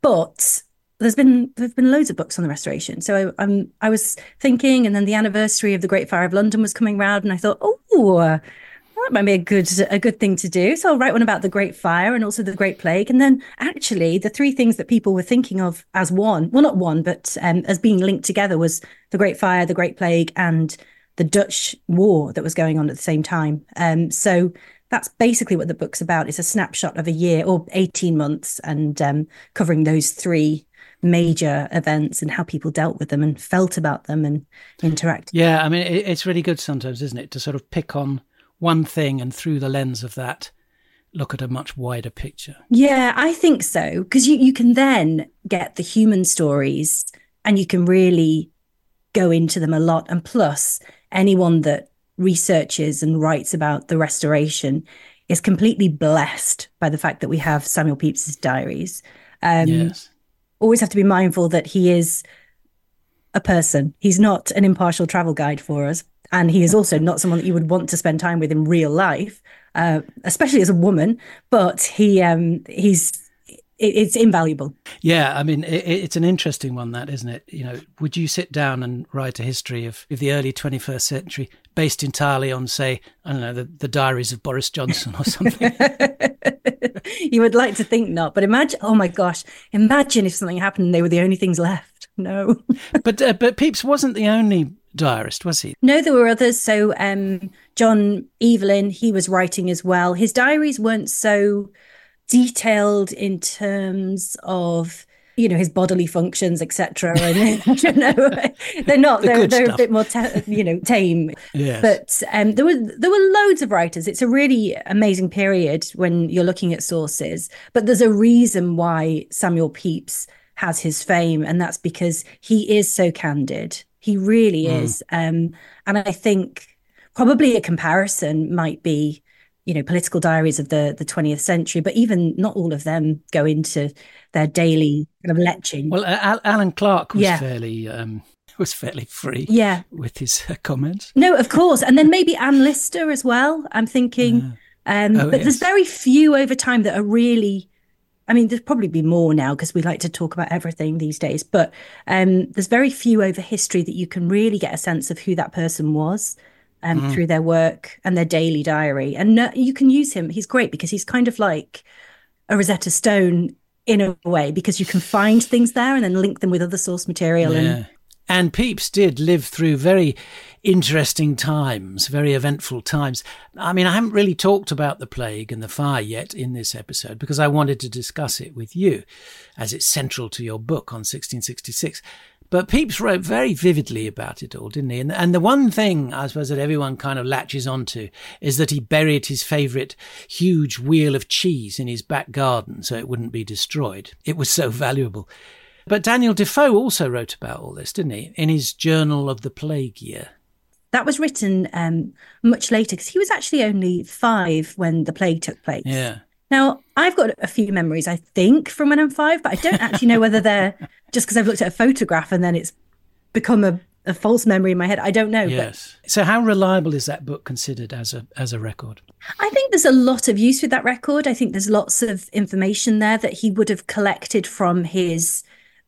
But there's been there've been loads of books on the restoration. So I, am I was thinking, and then the anniversary of the Great Fire of London was coming round, and I thought, oh, that might be a good a good thing to do. So I'll write one about the Great Fire and also the Great Plague, and then actually the three things that people were thinking of as one, well, not one, but um, as being linked together was the Great Fire, the Great Plague, and the Dutch War that was going on at the same time. Um, so that's basically what the book's about. It's a snapshot of a year or eighteen months, and um, covering those three major events and how people dealt with them and felt about them and interacted. Yeah, I mean, it's really good sometimes, isn't it, to sort of pick on one thing and through the lens of that look at a much wider picture. Yeah, I think so. Because you, you can then get the human stories and you can really go into them a lot. And plus, anyone that researches and writes about the restoration is completely blessed by the fact that we have Samuel Pepys's diaries. Um, yes. always have to be mindful that he is a person. He's not an impartial travel guide for us. And he is also not someone that you would want to spend time with in real life, uh, especially as a woman. But he um, he's it's invaluable. Yeah, I mean, it, it's an interesting one, that isn't it? You know, would you sit down and write a history of, of the early 21st century based entirely on, say, I don't know, the, the diaries of Boris Johnson or something? [LAUGHS] [LAUGHS] you would like to think not, but imagine, oh my gosh, imagine if something happened and they were the only things left. No. but uh, but Pepys wasn't the only diarist, was he? No, there were others. So um, John Evelyn, he was writing as well. His diaries weren't so detailed in terms of you know his bodily functions etc and [LAUGHS] you know [LAUGHS] they're not the they're, they're a bit more you know tame yes. but um, there were there were loads of writers it's a really amazing period when you're looking at sources but there's a reason why samuel pepys has his fame and that's because he is so candid he really mm. is um, and i think probably a comparison might be you know political diaries of the the 20th century but even not all of them go into their daily kind of leching well uh, alan clark was yeah. fairly um [LAUGHS] was fairly free yeah with his uh, comments no of course and then maybe anne lister as well i'm thinking uh, um oh, but yes. there's very few over time that are really I mean, there's probably be more now because we like to talk about everything these days, but um, there's very few over history that you can really get a sense of who that person was um, mm. through their work and their daily diary. And uh, you can use him. He's great because he's kind of like a Rosetta Stone in a way because you can find things there and then link them with other source material. Yeah. And and Pepys did live through very interesting times, very eventful times. I mean, I haven't really talked about the plague and the fire yet in this episode because I wanted to discuss it with you as it's central to your book on 1666. But Pepys wrote very vividly about it all, didn't he? And, and the one thing I suppose that everyone kind of latches onto is that he buried his favourite huge wheel of cheese in his back garden so it wouldn't be destroyed. It was so valuable. But Daniel Defoe also wrote about all this, didn't he, in his Journal of the Plague Year? That was written um, much later because he was actually only five when the plague took place. Yeah. Now, I've got a few memories, I think, from when I'm five, but I don't actually know whether they're [LAUGHS] just because I've looked at a photograph and then it's become a, a false memory in my head. I don't know. Yes. But so, how reliable is that book considered as a as a record? I think there's a lot of use with that record. I think there's lots of information there that he would have collected from his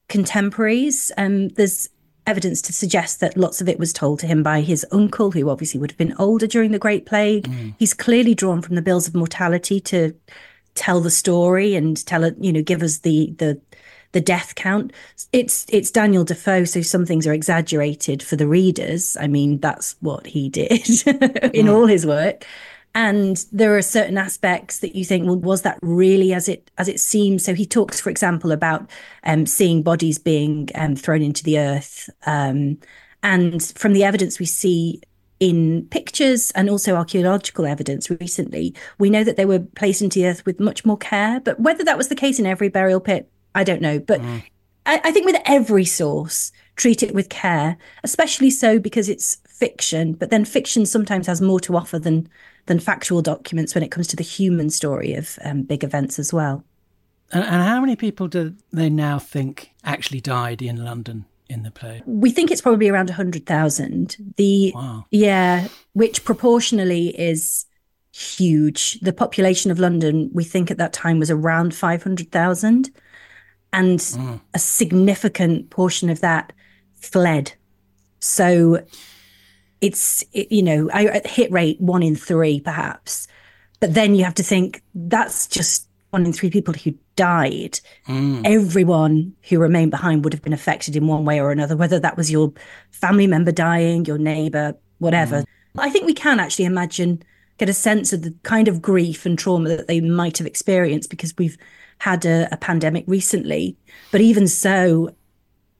contemporaries. Um, there's evidence to suggest that lots of it was told to him by his uncle, who obviously would have been older during the Great Plague. Mm. He's clearly drawn from the bills of mortality to tell the story and tell it, you know, give us the the the death count. It's it's Daniel Defoe, so some things are exaggerated for the readers. I mean, that's what he did [LAUGHS] in mm. all his work. And there are certain aspects that you think, well, was that really as it as it seems? So he talks, for example, about um, seeing bodies being um, thrown into the earth, um, and from the evidence we see in pictures and also archaeological evidence recently, we know that they were placed into the earth with much more care. But whether that was the case in every burial pit, I don't know. But mm. I, I think with every source, treat it with care, especially so because it's fiction. But then fiction sometimes has more to offer than than factual documents when it comes to the human story of um, big events as well. And, and how many people do they now think actually died in London in the play? We think it's probably around 100,000. The wow. yeah, which proportionally is huge. The population of London, we think at that time was around 500,000 and mm. a significant portion of that fled. So it's it, you know, I hit rate 1 in 3 perhaps. But then you have to think that's just one in three people who died, mm. everyone who remained behind would have been affected in one way or another, whether that was your family member dying, your neighbor, whatever. Mm. I think we can actually imagine, get a sense of the kind of grief and trauma that they might have experienced because we've had a, a pandemic recently. But even so,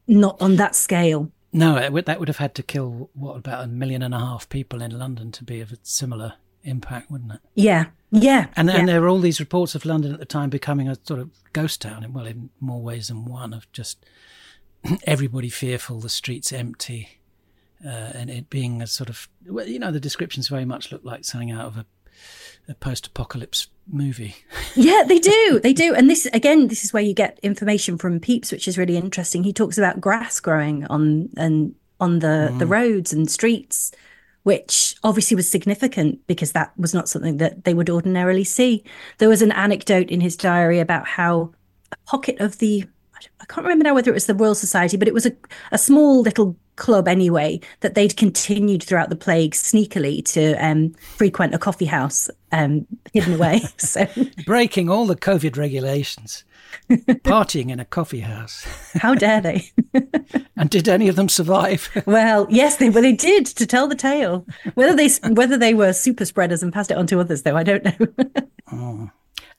not on that scale. No, that would have had to kill, what, about a million and a half people in London to be of a similar impact, wouldn't it? Yeah, yeah. And yeah. and there were all these reports of London at the time becoming a sort of ghost town, in well, in more ways than one, of just [CLEARS THROAT] everybody fearful, the streets empty, uh, and it being a sort of, well, you know, the descriptions very much look like something out of a a post-apocalypse movie. [LAUGHS] yeah, they do. [LAUGHS] They do. And this again, this is where you get information from Pepys, which is really interesting. He talks about grass growing on and on the mm. the roads and streets, which obviously was significant because that was not something that they would ordinarily see. There was an anecdote in his diary about how a pocket of the I can't remember now whether it was the Royal Society, but it was a, a small little club anyway that they'd continued throughout the plague sneakily to um, frequent a coffee house um, hidden away. [LAUGHS] so breaking all the COVID regulations, [LAUGHS] partying in a coffee house. How dare they? [LAUGHS] and did any of them survive? well, yes, they well they did to tell the tale. Whether they whether they were super spreaders and passed it on to others, though, I don't know. oh.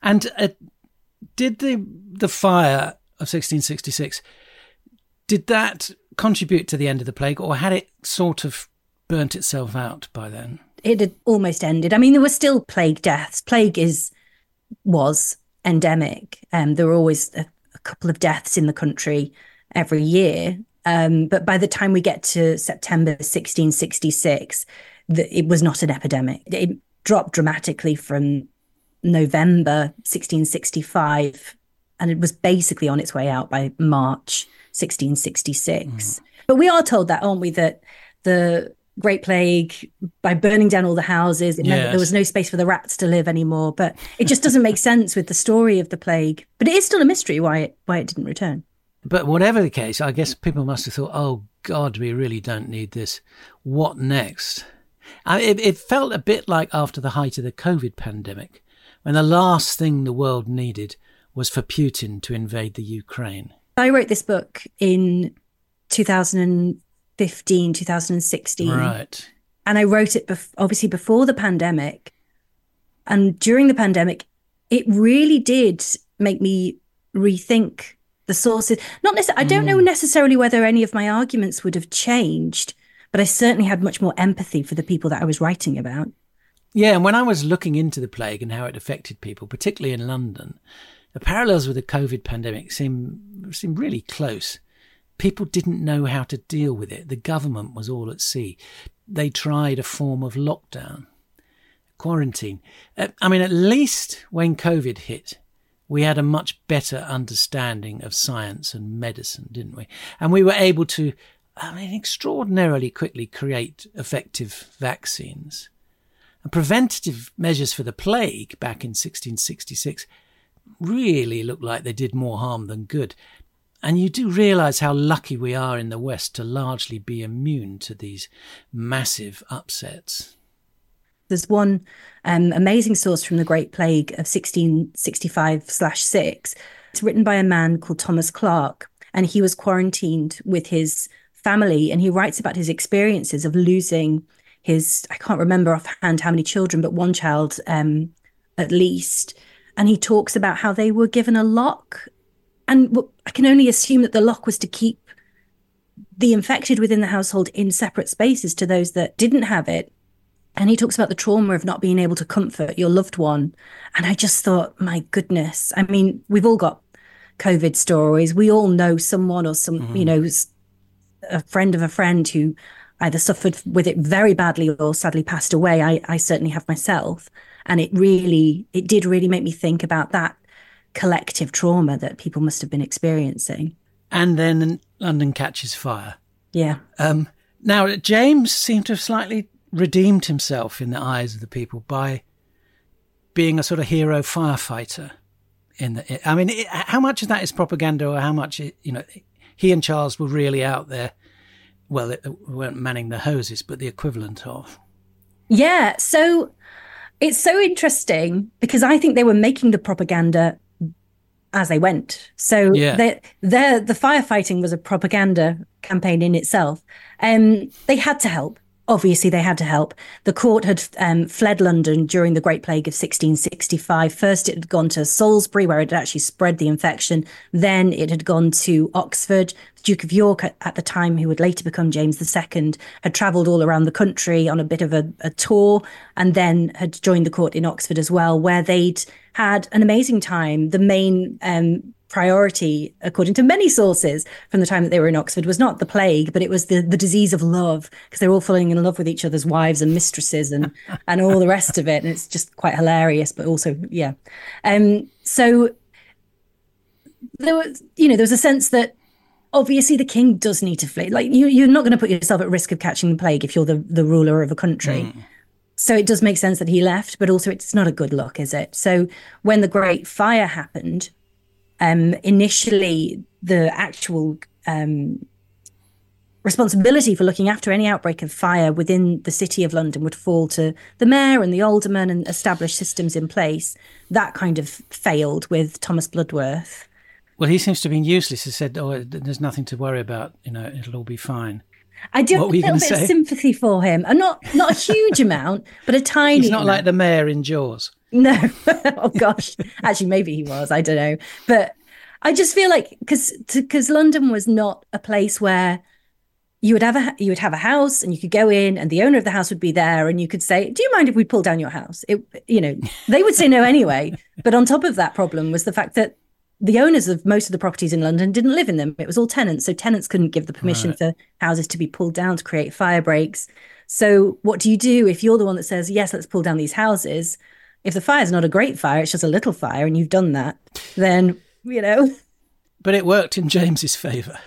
And uh, did the the fire of 1666 did that contribute to the end of the plague, or had it sort of burnt itself out by then? It had almost ended. I mean, there were still plague deaths. Plague is was endemic. Um, there were always a, a couple of deaths in the country every year. Um, but by the time we get to September 1666, the, it was not an epidemic. It dropped dramatically from November 1665, and it was basically on its way out by March 1666. Mm. But we are told that, aren't we, that the Great Plague, by burning down all the houses, it yes. meant that there was no space for the rats to live anymore. But it just doesn't make sense with the story of the plague. But it is still a mystery why it why it didn't return. But whatever the case, I guess people must have thought, "Oh God, we really don't need this. What next?" I it, it felt a bit like after the height of the COVID pandemic, when the last thing the world needed was for Putin to invade the Ukraine. I wrote this book in 2015, 2016. Right. And I wrote it bef- obviously before the pandemic. And during the pandemic, it really did make me rethink the sources. Not necessarily, I don't mm. know necessarily whether any of my arguments would have changed, but I certainly had much more empathy for the people that I was writing about. Yeah, and when I was looking into the plague and how it affected people, particularly in London, the parallels with the COVID pandemic seem seem really close. People didn't know how to deal with it. The government was all at sea. They tried a form of lockdown, quarantine. Uh, I mean, at least when COVID hit, we had a much better understanding of science and medicine, didn't we? And we were able to, I mean, extraordinarily quickly create effective vaccines. And preventative measures for the plague back in 1666 really look like they did more harm than good. And you do realize how lucky we are in the West to largely be immune to these massive upsets. There's one um, amazing source from the Great Plague of 1665 6. It's written by a man called Thomas Clarke, and he was quarantined with his family. And he writes about his experiences of losing his, I can't remember offhand how many children, but one child um, at least and he talks about how they were given a lock. And I can only assume that the lock was to keep the infected within the household in separate spaces to those that didn't have it. And he talks about the trauma of not being able to comfort your loved one. And I just thought, my goodness. I mean, we've all got COVID stories. We all know someone or some, mm-hmm. you know, a friend of a friend who either suffered with it very badly or sadly passed away. I, I certainly have myself and it really it did really make me think about that collective trauma that people must have been experiencing. And then london catches fire. Yeah. Um, now james seemed to have slightly redeemed himself in the eyes of the people by being a sort of hero firefighter in the i mean it, how much of that is propaganda or how much it, you know he and charles were really out there well they weren't manning the hoses but the equivalent of? Yeah so it's so interesting because I think they were making the propaganda as they went. So yeah. the the firefighting was a propaganda campaign in itself. Um, they had to help obviously they had to help. The court had um, fled London during the Great Plague of 1665. First, it had gone to Salisbury, where it had actually spread the infection. Then it had gone to Oxford. The Duke of York, at, the time, who would later become James II, had travelled all around the country on a bit of a, a tour and then had joined the court in Oxford as well, where they'd had an amazing time. The main um, priority, according to many sources from the time that they were in Oxford, was not the plague, but it was the, the disease of love because they're all falling in love with each other's wives and mistresses and [LAUGHS] and all the rest of it. And it's just quite hilarious, but also yeah. Um, so there was, you know, there was a sense that obviously the king does need to flee. Like you, you're not going to put yourself at risk of catching the plague if you're the the ruler of a country. Mm. So it does make sense that he left, but also it's not a good look, is it? So when the Great Fire happened, um, initially the actual um, responsibility for looking after any outbreak of fire within the city of London would fall to the mayor and the aldermen and established systems in place. That kind of failed with Thomas Bloodworth. Well, he seems to have been useless. He said, "Oh, there's nothing to worry about. You know, it'll all be fine." I do have a little bit say? of sympathy for him, and not not a huge [LAUGHS] amount, but a tiny. He's not amount. like the mayor in Jaws. No, [LAUGHS] oh gosh, actually, maybe he was. I don't know, but I just feel like because because London was not a place where you would have a you would have a house and you could go in and the owner of the house would be there and you could say do you mind if we pull down your house it you know they would say no anyway but on top of that problem was the fact that the owners of most of the properties in London didn't live in them. It was all tenants. So tenants couldn't give the permission right. for houses to be pulled down to create fire breaks. So what do you do if you're the one that says, yes, let's pull down these houses? If the fire is not a great fire, it's just a little fire and you've done that, then, you know. But it worked in James's favour.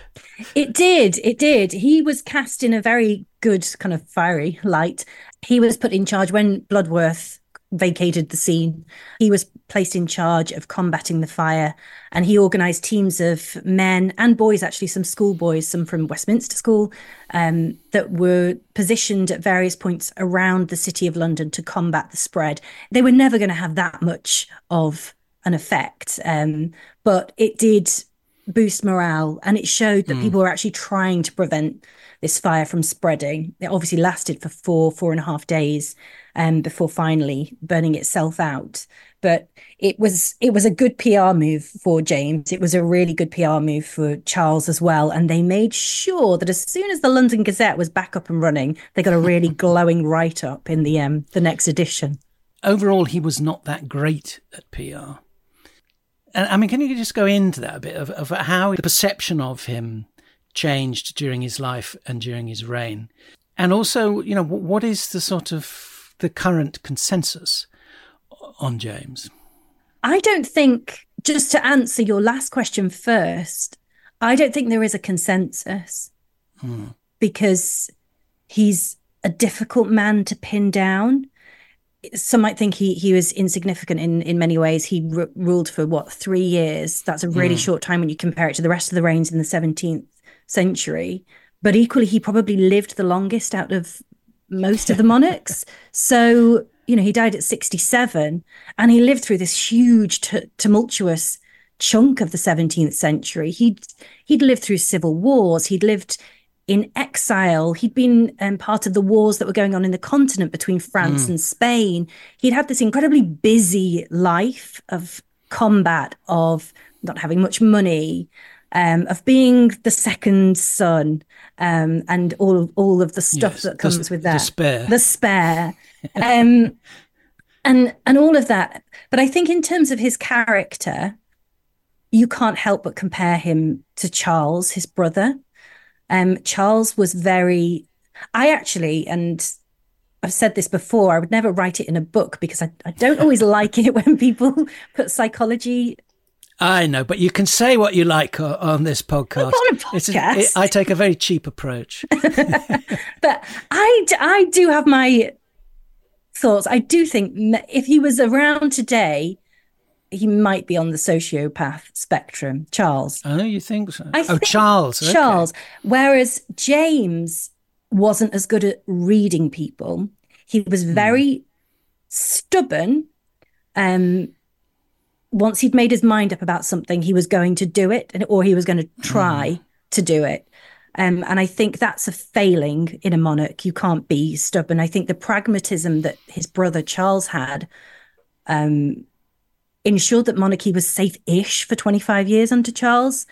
It did. It did. He was cast in a very good kind of fiery light. He was put in charge when Bloodworth vacated the scene. He was placed in charge of combating the fire and he organized teams of men and boys, actually, some schoolboys, some from Westminster School, um, that were positioned at various points around the city of London to combat the spread. They were never going to have that much of an effect, um, but it did boost morale and it showed that mm. people were actually trying to prevent this fire from spreading. It obviously lasted for four, four and a half days um, before finally burning itself out. But it was it was a good PR move for James. It was a really good PR move for Charles as well. And they made sure that as soon as the London Gazette was back up and running, they got a really [LAUGHS] glowing write up in the um, the next edition. Overall, he was not that great at PR. And I mean, can you just go into that a bit of, of how the perception of him changed during his life and during his reign? And also, you know, what is the sort of the current consensus on James? I don't think, just to answer your last question first, I don't think there is a consensus hmm. because he's a difficult man to pin down. Some might think he he was insignificant in in many ways. He r- ruled for what three years. That's a really hmm. short time when you compare it to the rest of the reigns in the seventeenth century. But equally, he probably lived the longest out of most of the monarchs. [LAUGHS] So you know, he died at 67 and he lived through this huge, t- tumultuous chunk of the 17th century. He'd, he'd lived through civil wars. He'd lived in exile. He'd been um, part of the wars that were going on in the continent between France mm. and Spain. He'd had this incredibly busy life of combat, of not having much money, um, of being the second son, um, and all all of the stuff yes, that comes the, with that. The spare. The spare um, and and all of that. But I think in terms of his character, you can't help but compare him to Charles, his brother. Um, Charles was very. I actually, and I've said this before, I would never write it in a book because I, I don't always like it [LAUGHS] when people put psychology I know, but you can say what you like on this podcast. On podcast. A, it, I take a very cheap approach. [LAUGHS] but I, I do have my thoughts. I do think if he was around today, he might be on the sociopath spectrum. Charles. Oh, you think so? I oh, think Charles. Okay. Charles. Whereas James wasn't as good at reading people. He was hmm. very mm. stubborn. Um, once he'd made his mind up about something, he was going to do it, or he was going to try mm. to do it. Um, and I think that's a failing in a monarch. You can't be stubborn. I think the pragmatism that his brother Charles had um, ensured that monarchy was safe-ish for 25 years under Charles.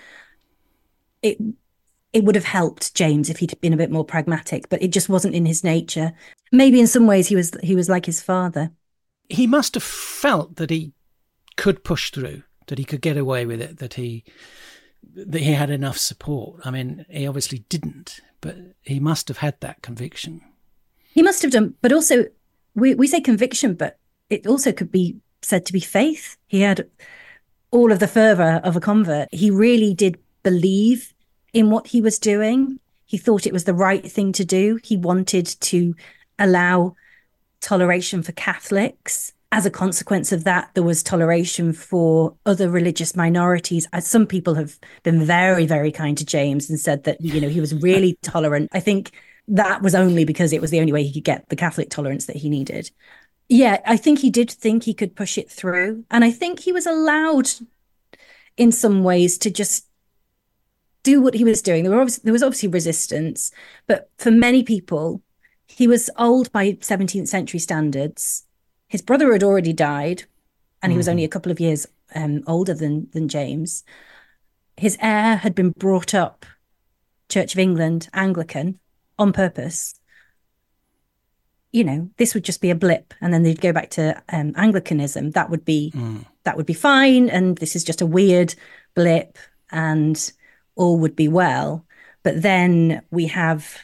It it would have helped James if he'd been a bit more pragmatic, but it just wasn't in his nature. Maybe in some ways he was he was like his father. He must have felt that he could push through that he could get away with it, that he that he had enough support. I mean, he obviously didn't, but he must have had that conviction. He must have done, but also we, we say conviction, but it also could be said to be faith. He had all of the fervor of a convert. He really did believe in what he was doing. He thought it was the right thing to do. He wanted to allow toleration for Catholics. As a consequence of that, there was toleration for other religious minorities. As some people have been very, very kind to James and said that, you know, he was [LAUGHS] really tolerant. I think that was only because it was the only way he could get the Catholic tolerance that he needed. Yeah, I think he did think he could push it through. And I think he was allowed in some ways to just do what he was doing. There, were there was obviously resistance, but for many people, he was old by 17th century standards. His brother had already died, and he was only mm-hmm. a couple of years um, older than than James. His heir had been brought up Church of England Anglican on purpose. You know, this would just be a blip, and then they'd go back to um, Anglicanism. That would be mm. that would be fine, and this is just a weird blip, and all would be well. But then we have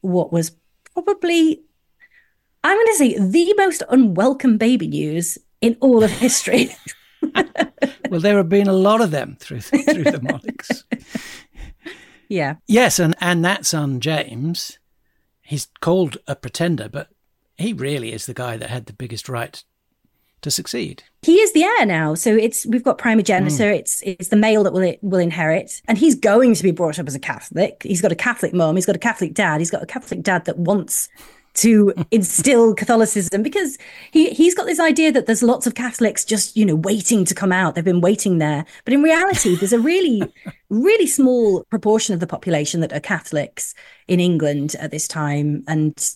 what was probably, I'm going to say, the most unwelcome baby news in all of history. [LAUGHS] [LAUGHS] well, there have been a lot of them through through the monarchs. Yeah. Yes, and and that son James, he's called a pretender, but he really is the guy that had the biggest right to succeed. He is the heir now, so it's we've got primogeniture. Mm. It's it's the male that will will inherit, and he's going to be brought up as a Catholic. He's got a Catholic mom. He's got a Catholic dad. He's got a Catholic dad that wants to instill Catholicism because he he's got this idea that there's lots of Catholics just you know waiting to come out. They've been waiting there, but in reality, there's a really [LAUGHS] really small proportion of the population that are Catholics in England at this time and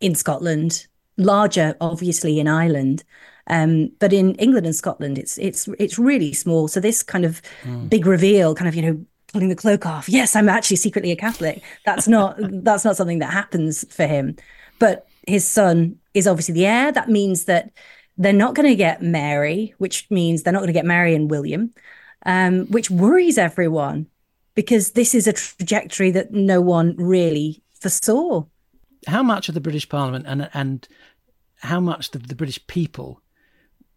in Scotland. Larger, obviously, in Ireland. Um, but in England and Scotland, it's it's it's really small. So this kind of mm. big reveal, kind of you know pulling the cloak off. Yes, I'm actually secretly a Catholic. That's not that's not something that happens for him. But his son is obviously the heir. That means that they're not going to get Mary, which means they're not going to get Mary and William, um, which worries everyone because this is a trajectory that no one really foresaw. How much of the British Parliament and and how much the, the British people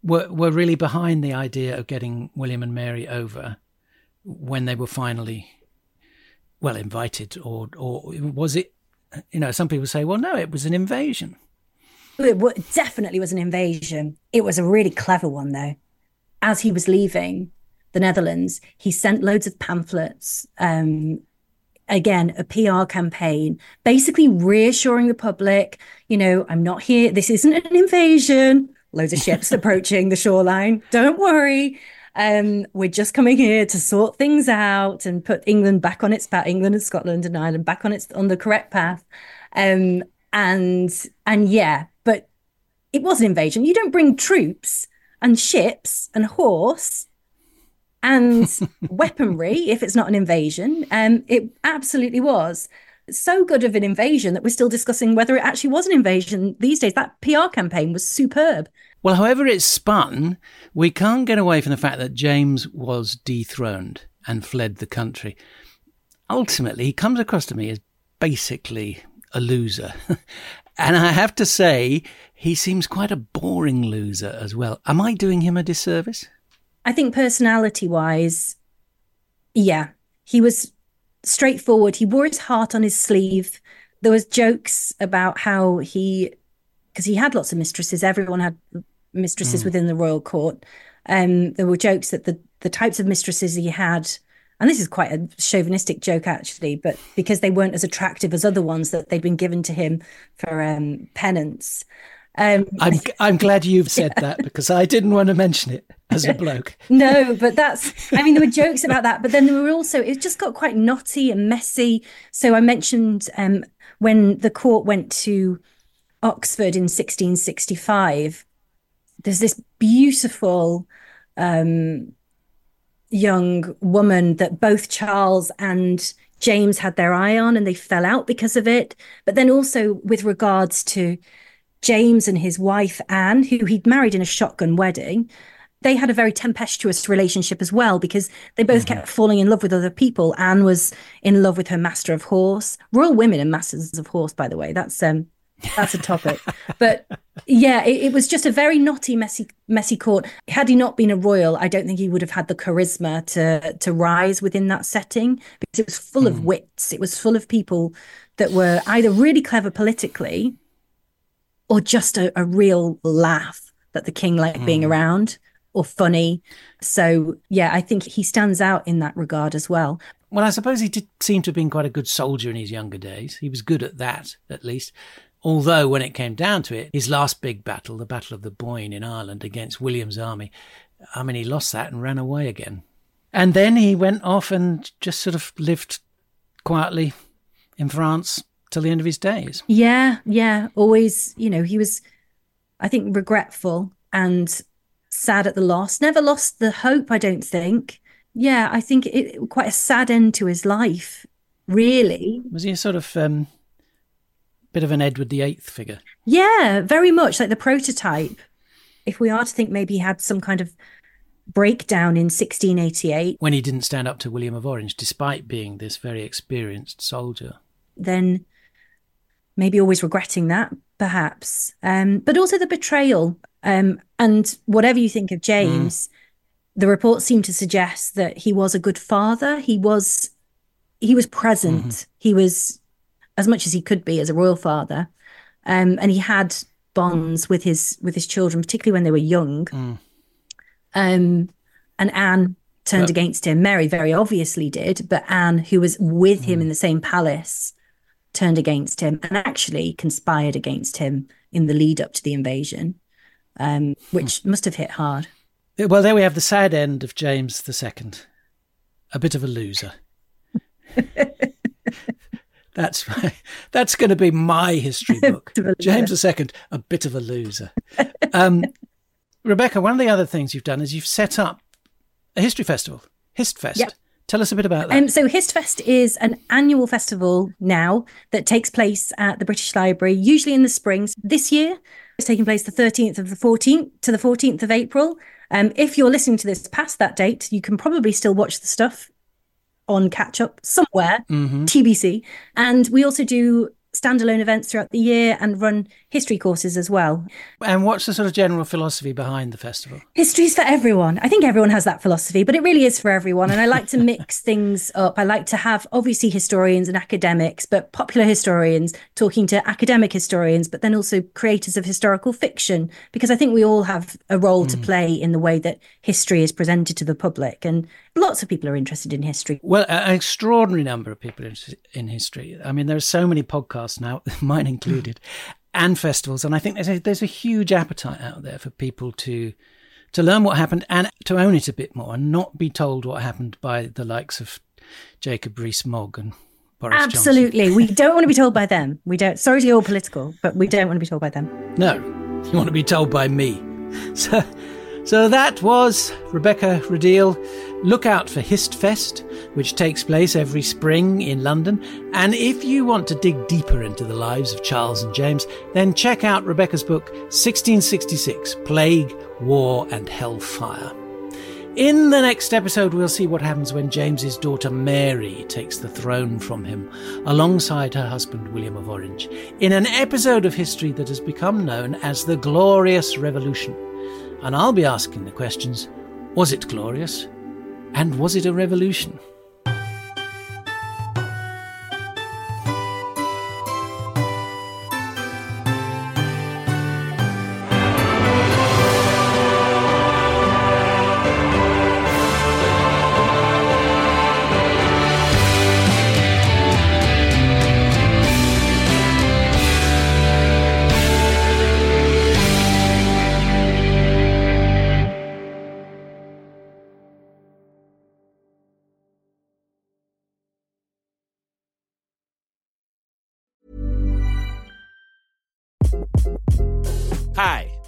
were were really behind the idea of getting William and Mary over when they were finally well invited or or was it you know some people say well no it was an invasion it definitely was an invasion it was a really clever one though as he was leaving the Netherlands he sent loads of pamphlets um, again a PR campaign basically reassuring the public you know I'm not here this isn't an invasion loads of ships [LAUGHS] approaching the shoreline. Don't worry. Um, we're just coming here to sort things out and put England back on its path, England and Scotland and Ireland back on its on the correct path. Um, and and yeah, but it was an invasion. You don't bring troops and ships and horse and [LAUGHS] weaponry if it's not an invasion. Um, it absolutely was so good of an invasion that we're still discussing whether it actually was an invasion these days. That PR campaign was superb. Well, however it's spun, we can't get away from the fact that James was dethroned and fled the country. Ultimately, he comes across to me as basically a loser. [LAUGHS] and I have to say, he seems quite a boring loser as well. Am I doing him a disservice? I think personality wise, yeah, he was straightforward. He wore his heart on his sleeve. There was jokes about how he, because he had lots of mistresses. Everyone had mistresses mm. within the royal court. Um, there were jokes that the the types of mistresses he had, and this is quite a chauvinistic joke actually, but because they weren't as attractive as other ones that they'd been given to him for um, penance. Um, I'm I'm glad you've said yeah. that because I didn't want to mention it as a [LAUGHS] bloke. no, but that's I mean there were jokes about that, but then there were also it just got quite knotty and messy. So I mentioned um, when the court went to Oxford in 1665 there's this beautiful um, young woman that both Charles and James had their eye on and they fell out because of it. But then also with regards to James and his wife Anne, who he'd married in a shotgun wedding, they had a very tempestuous relationship as well because they both mm-hmm. kept falling in love with other people. Anne was in love with her master of horse. Royal women and masters of horse, by the way. That's um that's a topic. but yeah, it, it, was just a very knotty, messy, messy court. Had he not been a royal, I don't think he would have had the charisma to to rise within that setting because it was full mm. of wits. It was full of people that were either really clever politically or just a, a real laugh that the king liked mm. being around or funny. So yeah, I think he stands out in that regard as well. Well, I suppose he did seem to have been quite a good soldier in his younger days. He was good at that, at least. Although, when it came down to it, his last big battle, the Battle of the Boyne in Ireland against William's army, I mean, he lost that and ran away again. And then he went off and just sort of lived quietly in France till the end of his days. Yeah, yeah. Always, you know, he was, I think, regretful and sad at the loss. Never lost the hope, I don't think. Yeah, I think it quite a sad end to his life, really. Was he a sort of um, bit of an Edward VIII figure. Yeah, very much like the prototype. If we are to think maybe he had some kind of breakdown in 1688. When he didn't stand up to William of Orange, despite being this very experienced soldier. Then maybe always regretting that, perhaps. Um, but also the betrayal. Um, and whatever you think of James, mm. the reports seem to suggest that he was a good father. He was he was present. Mm-hmm. He was as much as he could be as a royal father, um, and he had bonds with his with his children, particularly when they were young. Mm. Um, and Anne turned against him. Mary very obviously did, but Anne, who was with him mm. in the same palace, turned against him and actually conspired against him in the lead up to the invasion, um, which must have hit hard. Well, there we have the sad end of James II, a bit of a loser. [LAUGHS] That's that's going to be my history [LAUGHS] book. James II, a bit of a loser. Um, [LAUGHS] Rebecca, one of the other things you've done is you've set up a history festival, HistFest. Yep. Tell us a bit about that. Um, so HistFest is an annual festival now that takes place at the British Library, usually in the springs. This year, it's taking place the 13th of the 14th to the 14th of April. Um, if you're listening to this past that date, you can probably still watch the stuff on catch up somewhere, mm-hmm. TBC. And we also do standalone events throughout the year and run history courses as well. And what's the sort of general philosophy behind the festival? History's for everyone. I think everyone has that philosophy, but it really is for everyone. And I like to mix [LAUGHS] things up. I like to have obviously historians and academics, but popular historians talking to academic historians, but then also creators of historical fiction, because I think we all have a role mm. to play in the way that history is presented to the public. And lots of people are interested in history. Well, an extraordinary number of people in history. I mean, there are so many podcasts now, [LAUGHS] mine included, and festivals, and I think there's a, there's a huge appetite out there for people to to learn what happened and to own it a bit more, and not be told what happened by the likes of Jacob Rees-Mogg and Boris Absolutely, we don't want to be told by them. We don't. Sorry to be all political, but we don't want to be told by them. No, you want to be told by me. [LAUGHS] So, so that was Rebecca Rideal. Look out for HistFest, which takes place every spring in London. And if you want to dig deeper into the lives of Charles and James, then check out Rebecca's book, 1666 Plague, War, and Hellfire. In the next episode, we'll see what happens when James's daughter Mary takes the throne from him, alongside her husband William of Orange, in an episode of history that has become known as the Glorious Revolution. And I'll be asking the questions was it glorious? And was it a revolution?